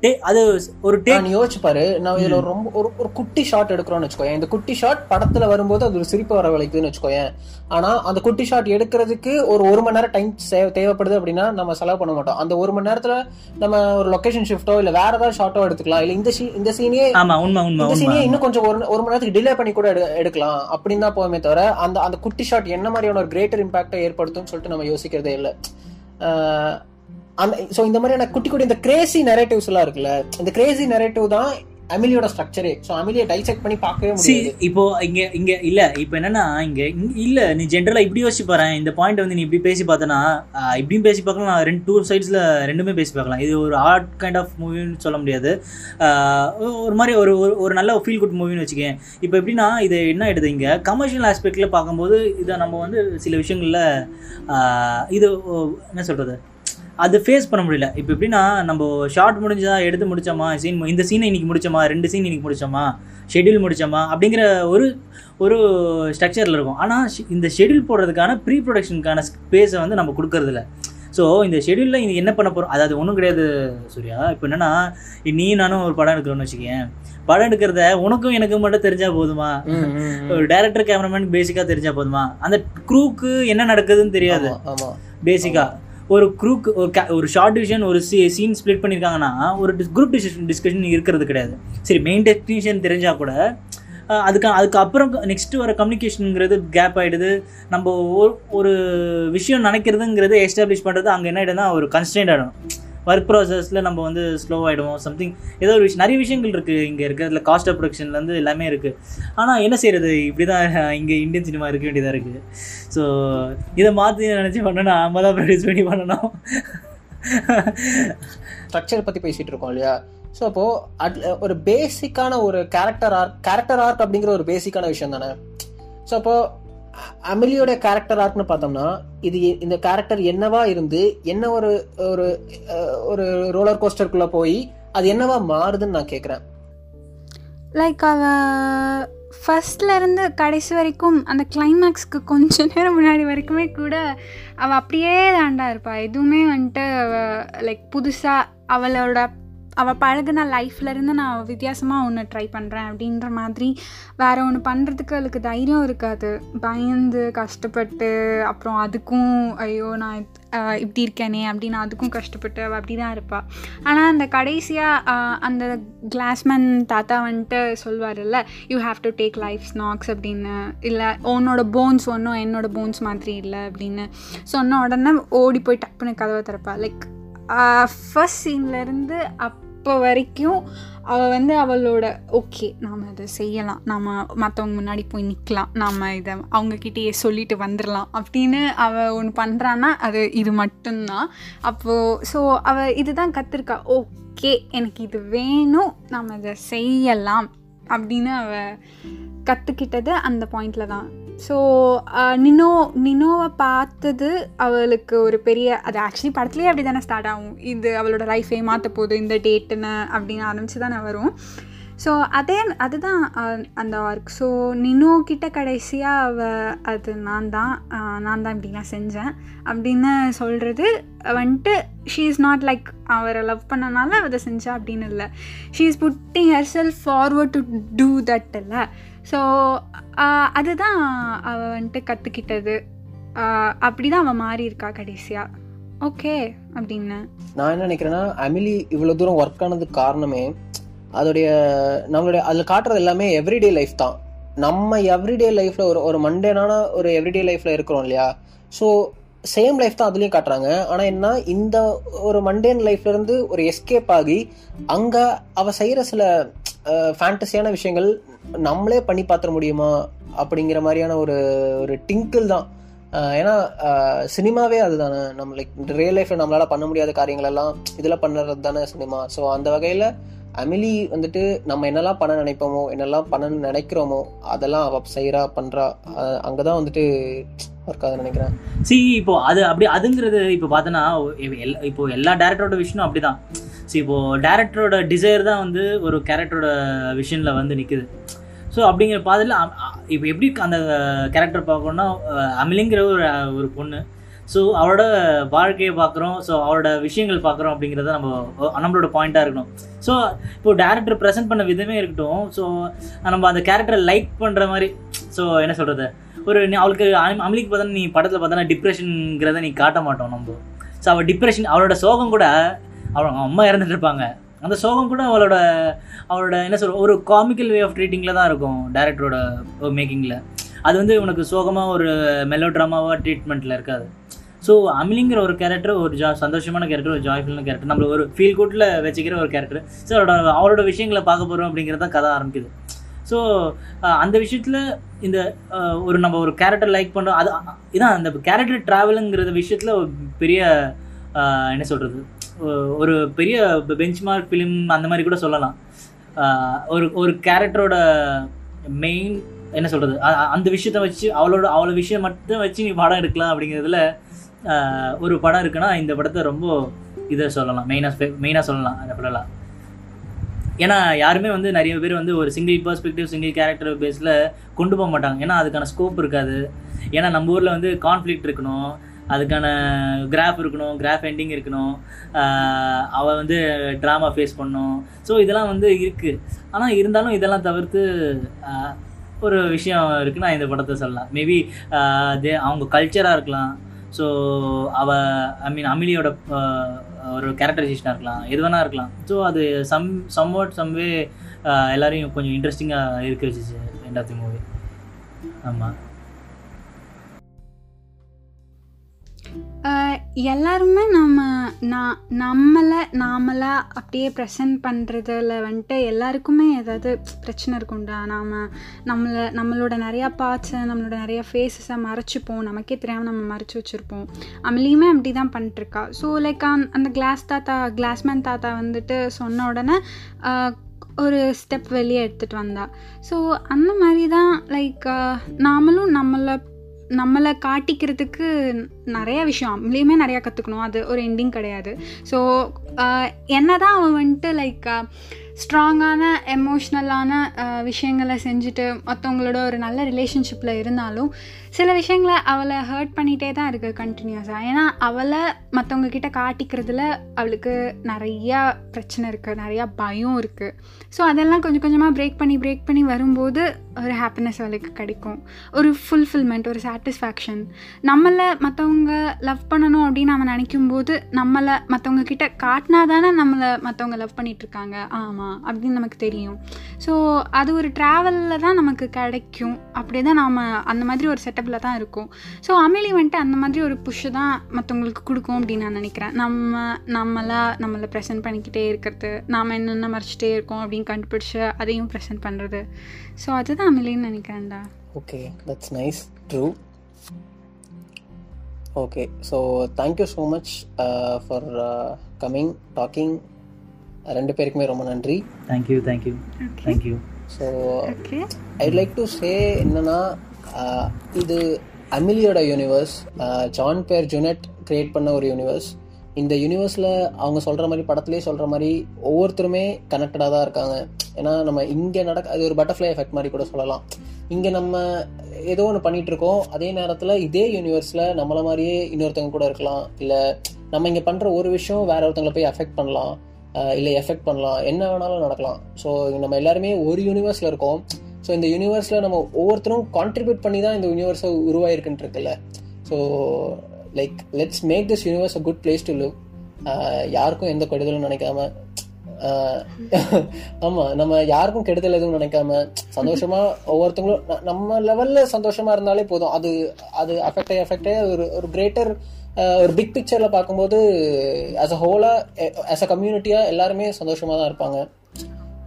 டே அது ஒரு டே நான் யோசிச்சு பாரு நான் இதுல ரொம்ப ஒரு ஒரு குட்டி ஷாட் எடுக்கிறோம்னு வச்சுக்கோயேன். இந்த குட்டி ஷாட் படத்துல வரும்போது அது ஒரு சிரிப்பு வர வளைக்குதுன்னு வச்சுக்கோயேன். ஆனா அந்த குட்டி ஷாட் எடுக்கிறதுக்கு ஒரு ஒரு மணி நேரம் டைம் தேவைப்படுது அப்படின்னா நம்ம செலவு பண்ண மாட்டோம். அந்த ஒரு மணி நேரத்துல நம்ம ஒரு லொகேஷன் ஷிஃப்ட்டோ இல்ல வேற ஏதாவது ஷாட்டோ எடுத்துக்கலாம். இல்ல இந்த scene- இந்த சீனே ஆமா உண்மை உண்மை இந்த சீனே இன்னும் கொஞ்சம் ஒரு ஒரு மணி நேரத்துக்கு டிலே பண்ணி கூட எடு- எடுக்கலாம். அப்படின்னு தான் போகுமே தவிர அந்த அந்த குட்டி ஷாட் என்ன மாதிரியான ஒரு கிரேட்டர் இம்பாக்டை ஏற்படுத்தும் சொல்லிட்டு நம்ம யோசிக்கிறதே இல்லை. அந்த ஸோ இந்த மாதிரியான குட்டி குட்டி இந்த கிரேசி நெரேட்டிவ்ஸ் எல்லாம் இருக்குல்ல இந்த கிரேசி நெரேட்டிவ் தான் அமிலியோட ஸ்ட்ரக்சரே ஸோ அமிலியை டைசெக்ட் பண்ணி பார்க்கவே முடியாது. இப்போ இங்க இங்க இல்ல இப்போ என்னன்னா இங்க இல்ல நீ ஜென்ரலா இப்படி யோசிச்சு பாரு. இந்த பாயிண்ட் வந்து நீ இப்படி பேசி பார்த்தனா இப்படியும் பேசி பார்க்கலாம். ரெண்டு டூ சைட்ஸ்ல ரெண்டுமே பேசி பார்க்கலாம். இது ஒரு ஆர்ட் கைண்ட் ஆஃப் மூவின்னு சொல்ல முடியாது. ஒரு மாதிரி ஒரு ஒரு- ஒரு நல்ல ஃபீல் குட் மூவின்னு வச்சுக்கேன். இப்போ எப்படின்னா இது என்ன ஆயிடுது இங்க? கமர்ஷியல் ஆஸ்பெக்ட்ல பார்க்கும்போது இதை நம்ம வந்து சில விஷயங்கள்ல இது என்ன சொல்றது? அது ஃபேஸ் பண்ண முடியல. இப்போ எப்படின்னா நம்ம ஷார்ட் முடிஞ்சா எடுத்து முடிச்சோமா சீன் இந்த சீனை இன்னைக்கு முடிச்சோமா ரெண்டு சீன் இன்னைக்கு முடிச்சோமா ஷெட்யூல் முடிச்சோமா அப்படிங்கிற ஒரு ஒரு ஸ்ட்ரக்சரில் இருக்கும். ஆனால் இந்த ஷெட்யூல் போடுறதுக்கான ப்ரீ ப்ரொடக்ஷனுக்கான ஸ்பேஸை வந்து நம்ம கொடுக்கறதில்ல. ஸோ இந்த ஷெட்யூலில் இது என்ன பண்ண போகிறோம் அதாவது ஒன்றும் கிடையாது சூர்யா. இப்போ என்னன்னா நீ நானும் ஒரு படம் எடுக்கிறோன்னு வச்சுக்கேன் படம் எடுக்கிறத உனக்கும் எனக்கும் மட்டும் தெரிஞ்சா போதுமா. ஒரு டேரக்டர் கேமராமேன் பேசிக்காக தெரிஞ்சா போதுமா? அந்த க்ரூக்கு என்ன நடக்குதுன்னு தெரியாது. ஆமா, ஆமா. பேசிக்கா ஒரு குரூக் ஒரு ஒரு ஷார்ட் டிவிஷன் ஒரு சீன் ஸ்ப்ளிட் பண்ணியிருக்காங்கன்னா ஒரு குரூப் டிஸ்கஷன் டிஸ்கஷன் இருக்கிறது கிடையாது. சரி மெயின் டெக்னீஷியன் தெரிஞ்சால் கூட அதுக்கு அதுக்கப்புறம் நெக்ஸ்ட்டு வர கம்யூனிகேஷனுங்கிறது கேப் ஆகிடுது நம்ம ஒரு ஒரு விஷயம் நினைக்கிறதுங்கிறது எஸ்டாப்ளிஷ் பண்ணுறது அங்கே என்ன ஆயிடுதுன்னா ஒரு கன்ஸ்டன்ட் ஆகிடும் ஒர்க் ப்ராசஸில் நம்ம வந்து ஸ்லோ ஆகிடுவோம் சம்திங் ஏதோ ஒரு விஷயம் நிறைய விஷயங்கள் இருக்குது இங்கே இருக்கிறதுல காஸ்ட் ஆஃப் ப்ரொடக்ஷன்லேருந்து எல்லாமே இருக்குது ஆனால் என்ன செய்கிறது இப்படி தான் இங்கே இந்தியன் சினிமா இருக்க வேண்டியதாக இருக்குது ஸோ இதை மாற்றி நினச்சி பண்ணணும் நம்ம தான் ப்ரொடியூஸ் பண்ணி பண்ணணும். ஸ்ட்ரக்சர் பற்றி பேசிகிட்டு இருக்கோம் இல்லையா? ஸோ அப்போது அட்ல- ஒரு பேசிக்கான ஒரு கேரக்டர் ஆர்க் கேரக்டர் ஆர்க் அப்படிங்கிற ஒரு பேசிக்கான விஷயம் தானே? ஸோ அப்போது அமிலியோட கேரக்டர் ஆர்க்னு பார்த்தோம்னா இது இந்த கேரக்டர் என்னவா இருந்து என்ன ஒரு ஒரு ஒரு ரோலர் கோஸ்டருக்குள்ள போய் அது என்னவா மாறுதுன்னு நான் கேட்குறேன் லைக் அவ ஃபஸ்ட்லேருந்து கடைசி வரைக்கும் அந்த கிளைமேக்ஸ்க்கு கொஞ்ச நேரம் முன்னாடி வரைக்குமே கூட அவள் அப்படியே தாண்டா இருப்பாள் எதுவுமே வந்துட்டு லைக் புதுசாக அவளோட அவள் பழகுன லைஃப்லேருந்து நான் வித்தியாசமாக ஒன்று ட்ரை பண்ணுறேன் அப்படின்ற மாதிரி வேறு ஒன்று பண்ணுறதுக்கு அவளுக்கு தைரியம் இருக்காது. பயந்து கஷ்டப்பட்டு அப்புறம் அதுக்கும் ஐயோ நான் இப்படி இருக்கேனே அப்படின்னு அதுக்கும் கஷ்டப்பட்டு அவள் அப்படி தான் இருப்பாள் ஆனால் அந்த கடைசியாக அந்த கிளாஸ்மேன் தாத்தா வந்துட்டு சொல்வார்ல you have to take life snacks அப்படின்னு. இல்லை உன்னோட போன்ஸ் ஒன்றும் என்னோட போன்ஸ் மாதிரி இல்லை அப்படின்னு சொன்ன உடனே ஓடி போய் டப்புன்னு கதவை திறப்பா. லைக் ஃபர்ஸ்ட் சீன்லேருந்து அப் இப்போ வரைக்கும் அவள் வந்து அவளோட ஓகே நாம் அதை செய்யலாம். நாம் மற்றவங்க முன்னாடி போய் நிற்கலாம் நாம் இதை அவங்கக்கிட்டேயே சொல்லிட்டு வந்துடலாம் அப்படின்னு அவள் ஒன்று பண்ணுறான்னா அது இது மட்டும்தான். அப்போது ஸோ அவள் இதுதான் கற்றுருக்கா ஓகே எனக்கு இது வேணும். நாம் இதை செய்யலாம். அப்படின்னு அவள் கற்றுக்கிட்டது அந்த பாயிண்டில் தான். ஸோ நினோ நினோவை பார்த்தது அவளுக்கு ஒரு பெரிய அது ஆக்சுவலி படத்துலேயே அப்படி தானே ஸ்டார்ட் ஆகும். இது அவளோட லைஃபே மாற்ற போகுது இந்த டேட்டுன்னு அப்படின்னு ஆரம்பித்து தானே வரும். ஸோ அதே அதுதான் அந்த ஒர்க் ஸோ நினோ கிட்ட கடைசியாக அவ அது நான் தான் நான் தான் இப்படிலாம் செஞ்சேன் அப்படின்னு சொல்கிறது வந்துட்டு ஷீ இஸ் நாட் லைக் அவரை லவ் பண்ணனால அதை செஞ்சா அப்படின்னு இல்லை. She is putting herself forward to do that இல்லை. ஸோ அதுதான் அவள் வந்துட்டு கற்றுக்கிட்டது அப்படி தான் அவள் மாறி இருக்கா கடைசியாக ஓகே அப்படின்னு. நான் என்ன நினைக்கிறேன்னா அமிலி இவ்வளோ தூரம் ஒர்க் ஆனதுக்கு காரணமே அதோடைய நம்மளுடைய அதில் காட்டுறது எல்லாமே எவ்ரிடே லைஃப் தான். நம்ம எவ்ரிடே லைஃப்பில் ஒரு ஒரு மண்டேனான ஒரு எவ்ரிடே லைஃப்பில் இருக்கிறோம் இல்லையா? ஸோ சேம் லைஃப் தான் அதுலேயும் காட்டுறாங்க. ஆனால் என்ன இந்த ஒரு மண்டேன் லைஃப்லேருந்து ஒரு எஸ்கேப் ஆகி அங்கே அவள் செய்கிற சில ஃபேண்டஸியான விஷயங்கள் நம்மளே பண்ணி பார்த்துட முடியுமா அப்படிங்கிற மாதிரியான ஒரு ஒரு டிங்கிள் தான். ஏன்னா சினிமாவே அதுதானே. நம்ம லைக் ரியல் லைஃப்ல நம்மளால பண்ண முடியாத காரியங்கள் எல்லாம் இதில் பண்ணுறது தானே சினிமா. ஸோ அந்த வகையில் அமிலி வந்துட்டு நம்ம என்னெல்லாம் பண்ண நினைப்போமோ என்னெல்லாம் பண்ணணும்னு நினைக்கிறோமோ அதெல்லாம் அவ செய்கிறா பண்ணுறா அங்கே தான் வந்துட்டு ஒர்க் ஆகுதுன்னு நினைக்கிறேன். சி இப்போ அது அப்படி அதுங்கிறது இப்போ பார்த்தோன்னா இப்போ எல்லா டேரக்டரோட விஷயம் அப்படிதான். ஸோ இப்போது டேரக்டரோட டிசைர் தான் வந்து ஒரு கேரக்டரோட விஷனில் வந்து நிற்குது ஸோ அப்படிங்கிற பாதையில் இப்போ எப்படி அந்த கேரக்டர் பார்க்கணுன்னா அமிலிங்கிற ஒரு ஒரு பொண்ணு. ஸோ அவரோட வாழ்க்கையை பார்க்குறோம். ஸோ அவரோட விஷயங்கள் பார்க்குறோம் அப்படிங்கிறத நம்ம நம்மளோட பாயிண்ட்டாக இருக்கணும். ஸோ இப்போ டேரக்டர் ப்ரெசென்ட் பண்ண விதமே இருக்கட்டும். ஸோ நம்ம அந்த கேரக்டரை லைக் பண்ணுற மாதிரி ஸோ என்ன சொல்கிறது ஒரு நீ அவளுக்கு அமிலிக்கு பார்த்தா நீ படத்தில் பார்த்தோன்னா டிப்ரெஷனுங்கிறத நீ காட்ட மாட்டோம் நம்ம. ஸோ அவள் டிப்ரெஷன் அவளோட சோகம் கூட அவள் அவங்க அம்மா இறந்துட்டு இருப்பாங்க அந்த சோகம் கூட அவளோட அவளோட என்ன சொல்ற ஒரு காமிக்கல் வே ஆஃப் ட்ரீட்டிங்கில் தான் இருக்கும் டேரக்டரோட மேக்கிங்கில் அது வந்து உனக்கு சோகமாக ஒரு மெலோ ட்ராமாவாக ட்ரீட்மெண்ட்டில் இருக்காது. ஸோ அமிலிங்கிற ஒரு கேரக்டர் ஒரு ஜா சந்தோஷமான கேரக்டர் ஒரு ஜாய்ஃபுல்லான கேரக்டர் நம்மள ஒரு ஃபீல் குட்டில் வச்சுக்கிற ஒரு கேரக்டர் ஸோ அவரோட அவரோட விஷயங்களை பார்க்க போகிறோம் அப்படிங்கிறது தான் கதை ஆரம்பிக்குது. ஸோ அந்த விஷயத்தில் இந்த ஒரு நம்ம ஒரு கேரக்டர் லைக் பண்ணுறோம் அது இதான் அந்த கேரக்டர் ட்ராவலுங்கிறத விஷயத்தில் ஒரு பெரிய என்ன சொல்கிறது ஒரு பெரிய பெஞ்ச் மார்க் ஃபிலிம் அந்த மாதிரி கூட சொல்லலாம். ஒரு ஒரு கேரக்டரோட மெயின் என்ன சொல்கிறது அந்த விஷயத்த வச்சு அவளோட அவ்வளோ விஷயம் மட்டும் வச்சு நீ படம் எடுக்கலாம் அப்படிங்கிறதுல ஒரு படம் இருக்குன்னா இந்த படத்தை ரொம்ப இதை சொல்லலாம். மெயினாக மெயினாக சொல்லலாம் அந்த படம்லாம் ஏன்னா யாருமே வந்து நிறைய பேர் வந்து ஒரு சிங்கிள் பர்ஸ்பெக்டிவ் சிங்கிள் கேரக்டர் பேஸில் கொண்டு போக மாட்டாங்க. ஏன்னா அதுக்கான ஸ்கோப் இருக்காது. ஏன்னா நம்ம ஊரில் வந்து கான்ஃப்ளிக்ட் இருக்கணும். அதுக்கான கிராஃப் இருக்கணும் கிராஃப் எண்டிங் இருக்கணும். அவள் வந்து ட்ராமா ஃபேஸ் பண்ணணும் ஸோ இதெல்லாம் வந்து இருக்குது ஆனால் இருந்தாலும் இதெல்லாம் தவிர்த்து ஒரு விஷயம் இருக்குன்னா இந்த படத்தை சொல்லலாம். மேபி தே அவங்க கல்ச்சராக இருக்கலாம். ஸோ அவ ஐ மீன் அமிலியோட ஒரு கேரக்டரைசேஷனாக இருக்கலாம். எது வேணா இருக்கலாம். ஸோ அது சம் சம்வாட் சம்வே எல்லாரையும் கொஞ்சம் இன்ட்ரெஸ்டிங்காக இருக்க வச்சிச்சு எண்ட் ஆஃப் தி மூவி ஆமாம் எல்லாருமே நம்ம நான் நம்மளை நாமளா அப்படியே ப்ரெசென்ட் பண்ணுறதுல வந்துட்டு எல்லாருக்குமே ஏதாவது பிரச்சனை இருக்கும்டா. நாம் நம்மளை நம்மளோட நிறையா பார்ட்ஸை நம்மளோட நிறையா ஃபேஸஸை மறைச்சிப்போம். நமக்கே தெரியாமல் நம்ம மறைச்சி வச்சுருப்போம். அமலியுமே அப்படி தான் பண்ணிட்டுருக்கா ஸோ லைக் அந்த கிளாஸ் தாத்தா கிளாஸ்மேன் தாத்தா வந்துட்டு சொன்ன உடனே ஒரு ஸ்டெப் வெளியே எடுத்துகிட்டு வந்தா. ஸோ அந்த மாதிரி தான் லைக் நாமளும் நம்மளை நம்மளை காட்டிக்கிறதுக்கு நிறைய விஷயம் அவங்களையுமே நிறையா கற்றுக்கணும் அது ஒரு எண்டிங் கிடையாது. ஸோ என்ன தான் அவன் வந்துட்டு லைக் ஸ்ட்ராங்கான எமோஷ்னலான விஷயங்களை செஞ்சுட்டு மற்றவங்களோட ஒரு நல்ல ரிலேஷன்ஷிப்பில் இருந்தாலும் சில விஷயங்களை அவளை ஹர்ட் பண்ணிகிட்டே தான் இருக்குது கண்டினியூஸாக ஏன்னா அவளை மற்றவங்க கிட்ட காட்டிக்கிறதுல அவளுக்கு நிறையா பிரச்சனை இருக்குது நிறையா பயம் இருக்குது ஸோ அதெல்லாம் கொஞ்சம் கொஞ்சமாக பிரேக் பண்ணி பிரேக் பண்ணி வரும்போது ஒரு ஹாப்பினஸ் அவளுக்கு கிடைக்கும். ஒரு ஃபுல்ஃபில்மெண்ட் ஒரு சாட்டிஸ்ஃபேக்ஷன் நம்மளை மற்றவங்க லவ் பண்ணணும் அப்படின்னு நம்ம நினைக்கும் போது நம்மளை மற்றவங்க கிட்ட காட்டினா தானே நம்மளை மற்றவங்க லவ் பண்ணிகிட்ருக்காங்க ஆமாம் அப்படின்னு நமக்கு தெரியும். ஸோ அது ஒரு ட்ராவலில் தான் நமக்கு கிடைக்கும். அப்படியே தான் நாம் அந்த மாதிரி ஒரு செட்டப்பில் தான் இருக்கும். ஸோ அமிலி வந்துட்டு அந்த மாதிரி ஒரு புஷ்ஷு தான் மற்றவங்களுக்கு கொடுக்கும் அப்படின்னு நான் நினைக்கிறேன். நம்ம நம்மளா நம்மளை ப்ரெசென்ட் பண்ணிக்கிட்டே இருக்கிறது நாம் என்னென்ன மறைச்சிட்டே இருக்கோம் அப்படின்னு கண்டுபிடிச்சி அதையும் ப்ரெசென்ட் பண்ணுறது ஸோ அதுதான் அமிலின்னு நினைக்கிறேன்டா. Okay that's nice true okay so thank you so much for coming talking ரெண்டு பேருக்குமே ரொம்ப நன்றி. Thank you thank you thank you so I like to say என்னன்னா ஆஹ், இது அமிலியோட யூனிவர்ஸ் ஜான் பேர் ஜுனெட் கிரியேட் பண்ண ஒரு யூனிவர்ஸ் இந்த யூனிவர்ஸில் அவங்க சொல்கிற மாதிரி படத்துலேயே சொல்கிற மாதிரி ஒவ்வொருத்தருமே கனெக்டடாக தான் இருக்காங்க. ஏன்னா நம்ம இங்கே நடக்க அது ஒரு பட்டர்ஃப்ளை எஃபெக்ட் மாதிரி கூட சொல்லலாம். இங்கே நம்ம ஏதோ ஒன்று பண்ணிட்டு இருக்கோம் அதே நேரத்தில் இதே யூனிவர்ஸில் நம்மளை மாதிரியே இன்னொருத்தவங்க கூட இருக்கலாம். இல்லை நம்ம இங்கே பண்ணுற ஒரு விஷயம் வேற ஒருத்தவங்களை போய் அஃபெக்ட் பண்ணலாம். இல்லை எஃபெக்ட் பண்ணலாம். என்ன வேணாலும் நடக்கலாம். ஸோ நம்ம எல்லாருமே ஒரு யூனிவர்ஸில் இருக்கோம். ஸோ இந்த யூனிவர்ஸில் நம்ம ஒவ்வொருத்தரும் கான்ட்ரிபியூட் பண்ணி தான் இந்த யூனிவர்ஸை உருவாயிருக்குன்ட்டு இருக்குல்ல. So like let's make this universe a good place to live யாருக்கும் எந்த கெடுதலும் நினைக்காம uh, ஆமா நம்ம யாருக்கும் கெடுதல் எதுவும் நினைக்காம சந்தோஷமா ஒவ்வொருத்தவங்களும் நம்ம லெவல்ல சந்தோஷமா இருந்தாலே போதும். அது அது அஃபெக்ட் அஃபெக்ட் ஒரு ஒரு கிரேட்டர் uh, ஒரு பிக் பிக்சர்ல பார்க்கும்போது as a Hola as a கம்யூனிட்டியா எல்லாருமே சந்தோஷமா தான் இருப்பாங்க.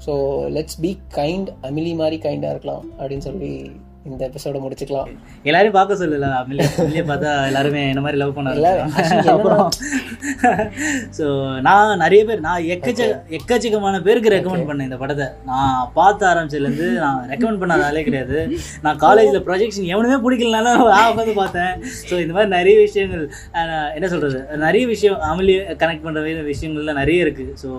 So let's be kind Amelie மாதிரி கைண்டா இருக்கலாம் அப்படின்னு சொல்லி இந்த எபிசோட முடிச்சுக்கலாம். எல்லாரையும் பார்க்க சொல்லல அமிலியா அமிலியா பார்த்தா எல்லாருமே என்ன மாதிரி லவ் பண்ண எல்லாரும் actually அப்புறம் ஸோ நான் நிறைய பேர் நான் எக்கச்ச எக்கச்சக்கமான பேருக்கு ரெக்கமெண்ட் பண்ணேன் இந்த படத்தை. நான் பார்த்த ஆரம்பிச்சதுலேருந்து நான் ரெக்கமெண்ட் பண்ணாத ஆளே கிடையாது. நான் காலேஜில் ப்ரொஜெக்ஷன் எவனுமே பிடிக்கலனாலும் நான் உட்காந்து பார்த்தேன். ஸோ இந்த மாதிரி நிறைய விஷயங்கள் என்ன சொல்கிறது நிறைய விஷயம் அமிலியை கனெக்ட் பண்ணுற விஷயங்கள்லாம் நிறைய இருக்குது ஸோ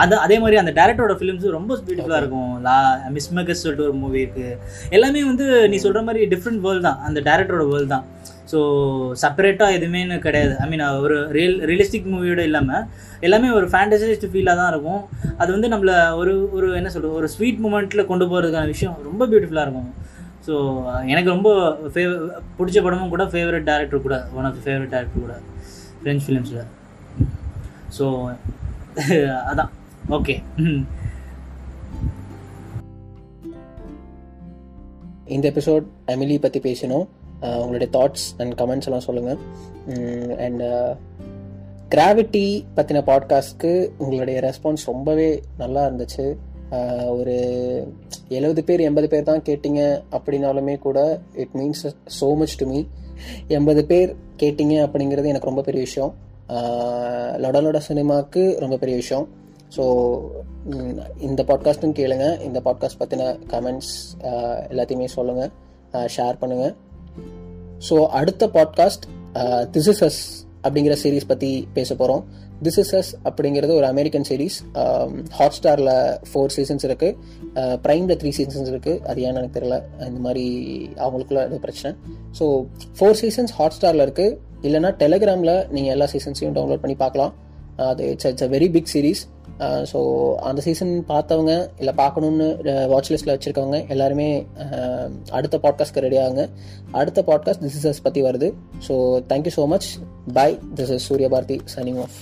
அது அதே மாதிரி அந்த டேரக்டரோட ஃபிலிம்ஸும் ரொம்ப பியூட்டிஃபுல்லாக இருக்கும். லா மிஸ்மகஸ் சொல்லிட்டு ஒரு மூவி இருக்குது எல்லாமே வந்து நீ சொல்கிற மாதிரி டிஃப்ரெண்ட் வேர்ல்டு தான். அந்த டேரக்டரோட வேர்ல்டு தான். ஸோ செப்பரேட்டாக எதுவுமேன்னு கிடையாது. ஐ மீன் ஒரு ரியல் ரியலிஸ்டிக் மூவியோட இல்லாமல் எல்லாமே ஒரு ஃபேண்டசைஸ்ட் ஃபீலாக தான் இருக்கும். அது வந்து நம்மளை ஒரு ஒரு என்ன சொல்கிறது ஒரு ஸ்வீட் மூமெண்ட்டில் கொண்டு போகிறதுக்கான விஷயம் ரொம்ப பியூட்டிஃபுல்லாக இருக்கும். ஸோ எனக்கு ரொம்ப ஃபேவ பிடிச்ச படமும் கூட ஃபேவரட் டேரக்டர் கூட ஒன் ஆஃப் ஃபேவரட் டேரக்டர் கூட ஃப்ரெஞ்ச் ஃபிலிம்ஸில் ஸோ அதான். ஓகே இந்த எபிசோட் எமிலி பற்றி பேசினோம். உங்களுடைய தாட்ஸ் அண்ட் கமெண்ட்ஸ் எல்லாம் சொல்லுங்கள் அண்ட் கிராவிட்டி பற்றின பாட்காஸ்ட்க்கு உங்களுடைய ரெஸ்பான்ஸ் ரொம்பவே நல்லா இருந்துச்சு. ஒரு எழுபது பேர் எண்பது பேர் தான் கேட்டிங்க அப்படின்னாலுமே கூட it means so much to me எண்பது பேர் கேட்டிங்க அப்படிங்கிறது எனக்கு ரொம்ப பெரிய விஷயம். அஹ் லொடலொட சினிமாவுக்கு ரொம்ப பெரிய விஷயம். ஸோ இந்த பாட்காஸ்ட்டும் கேளுங்க. இந்த பாட்காஸ்ட் பற்றின கமெண்ட்ஸ் எல்லாத்தையுமே சொல்லுங்கள் ஷேர் பண்ணுங்கள் ஸோ அடுத்த பாட்காஸ்ட் திஸ் இஸ் அஸ் அப்படிங்கிற சீரீஸ் பற்றி பேச போகிறோம் திஸ் இஸ் அஸ் அப்படிங்கிறது ஒரு அமெரிக்கன் சீரீஸ் ஹாட் ஸ்டாரில் ஃபோர் சீசன்ஸ் இருக்குது ப்ரைமில் த்ரீ சீசன்ஸ் இருக்குது அது ஏன்னு எனக்கு தெரியல. இந்த மாதிரி அவங்களுக்குள்ள அது பிரச்சனை. ஸோ ஃபோர் சீசன்ஸ் ஹாட் ஸ்டாரில் இருக்குது இல்லைனா டெலிகிராமில் நீங்கள் எல்லா சீசன்ஸையும் டவுன்லோட் பண்ணி பார்க்கலாம். அது it's it's a very big series so அந்த சீசன் பார்த்தவங்க இல்லை பார்க்கணுன்னு வாட்ச் லிஸ்ட்டில் வச்சுருக்கவங்க எல்லாருமே அடுத்த பாட்காஸ்ட்க்கு ரெடி ஆகுங்க. அடுத்த பாட்காஸ்ட் திஸ் இஸ் பற்றி வருது. So thank you so much bye this is Surya Bharathi signing off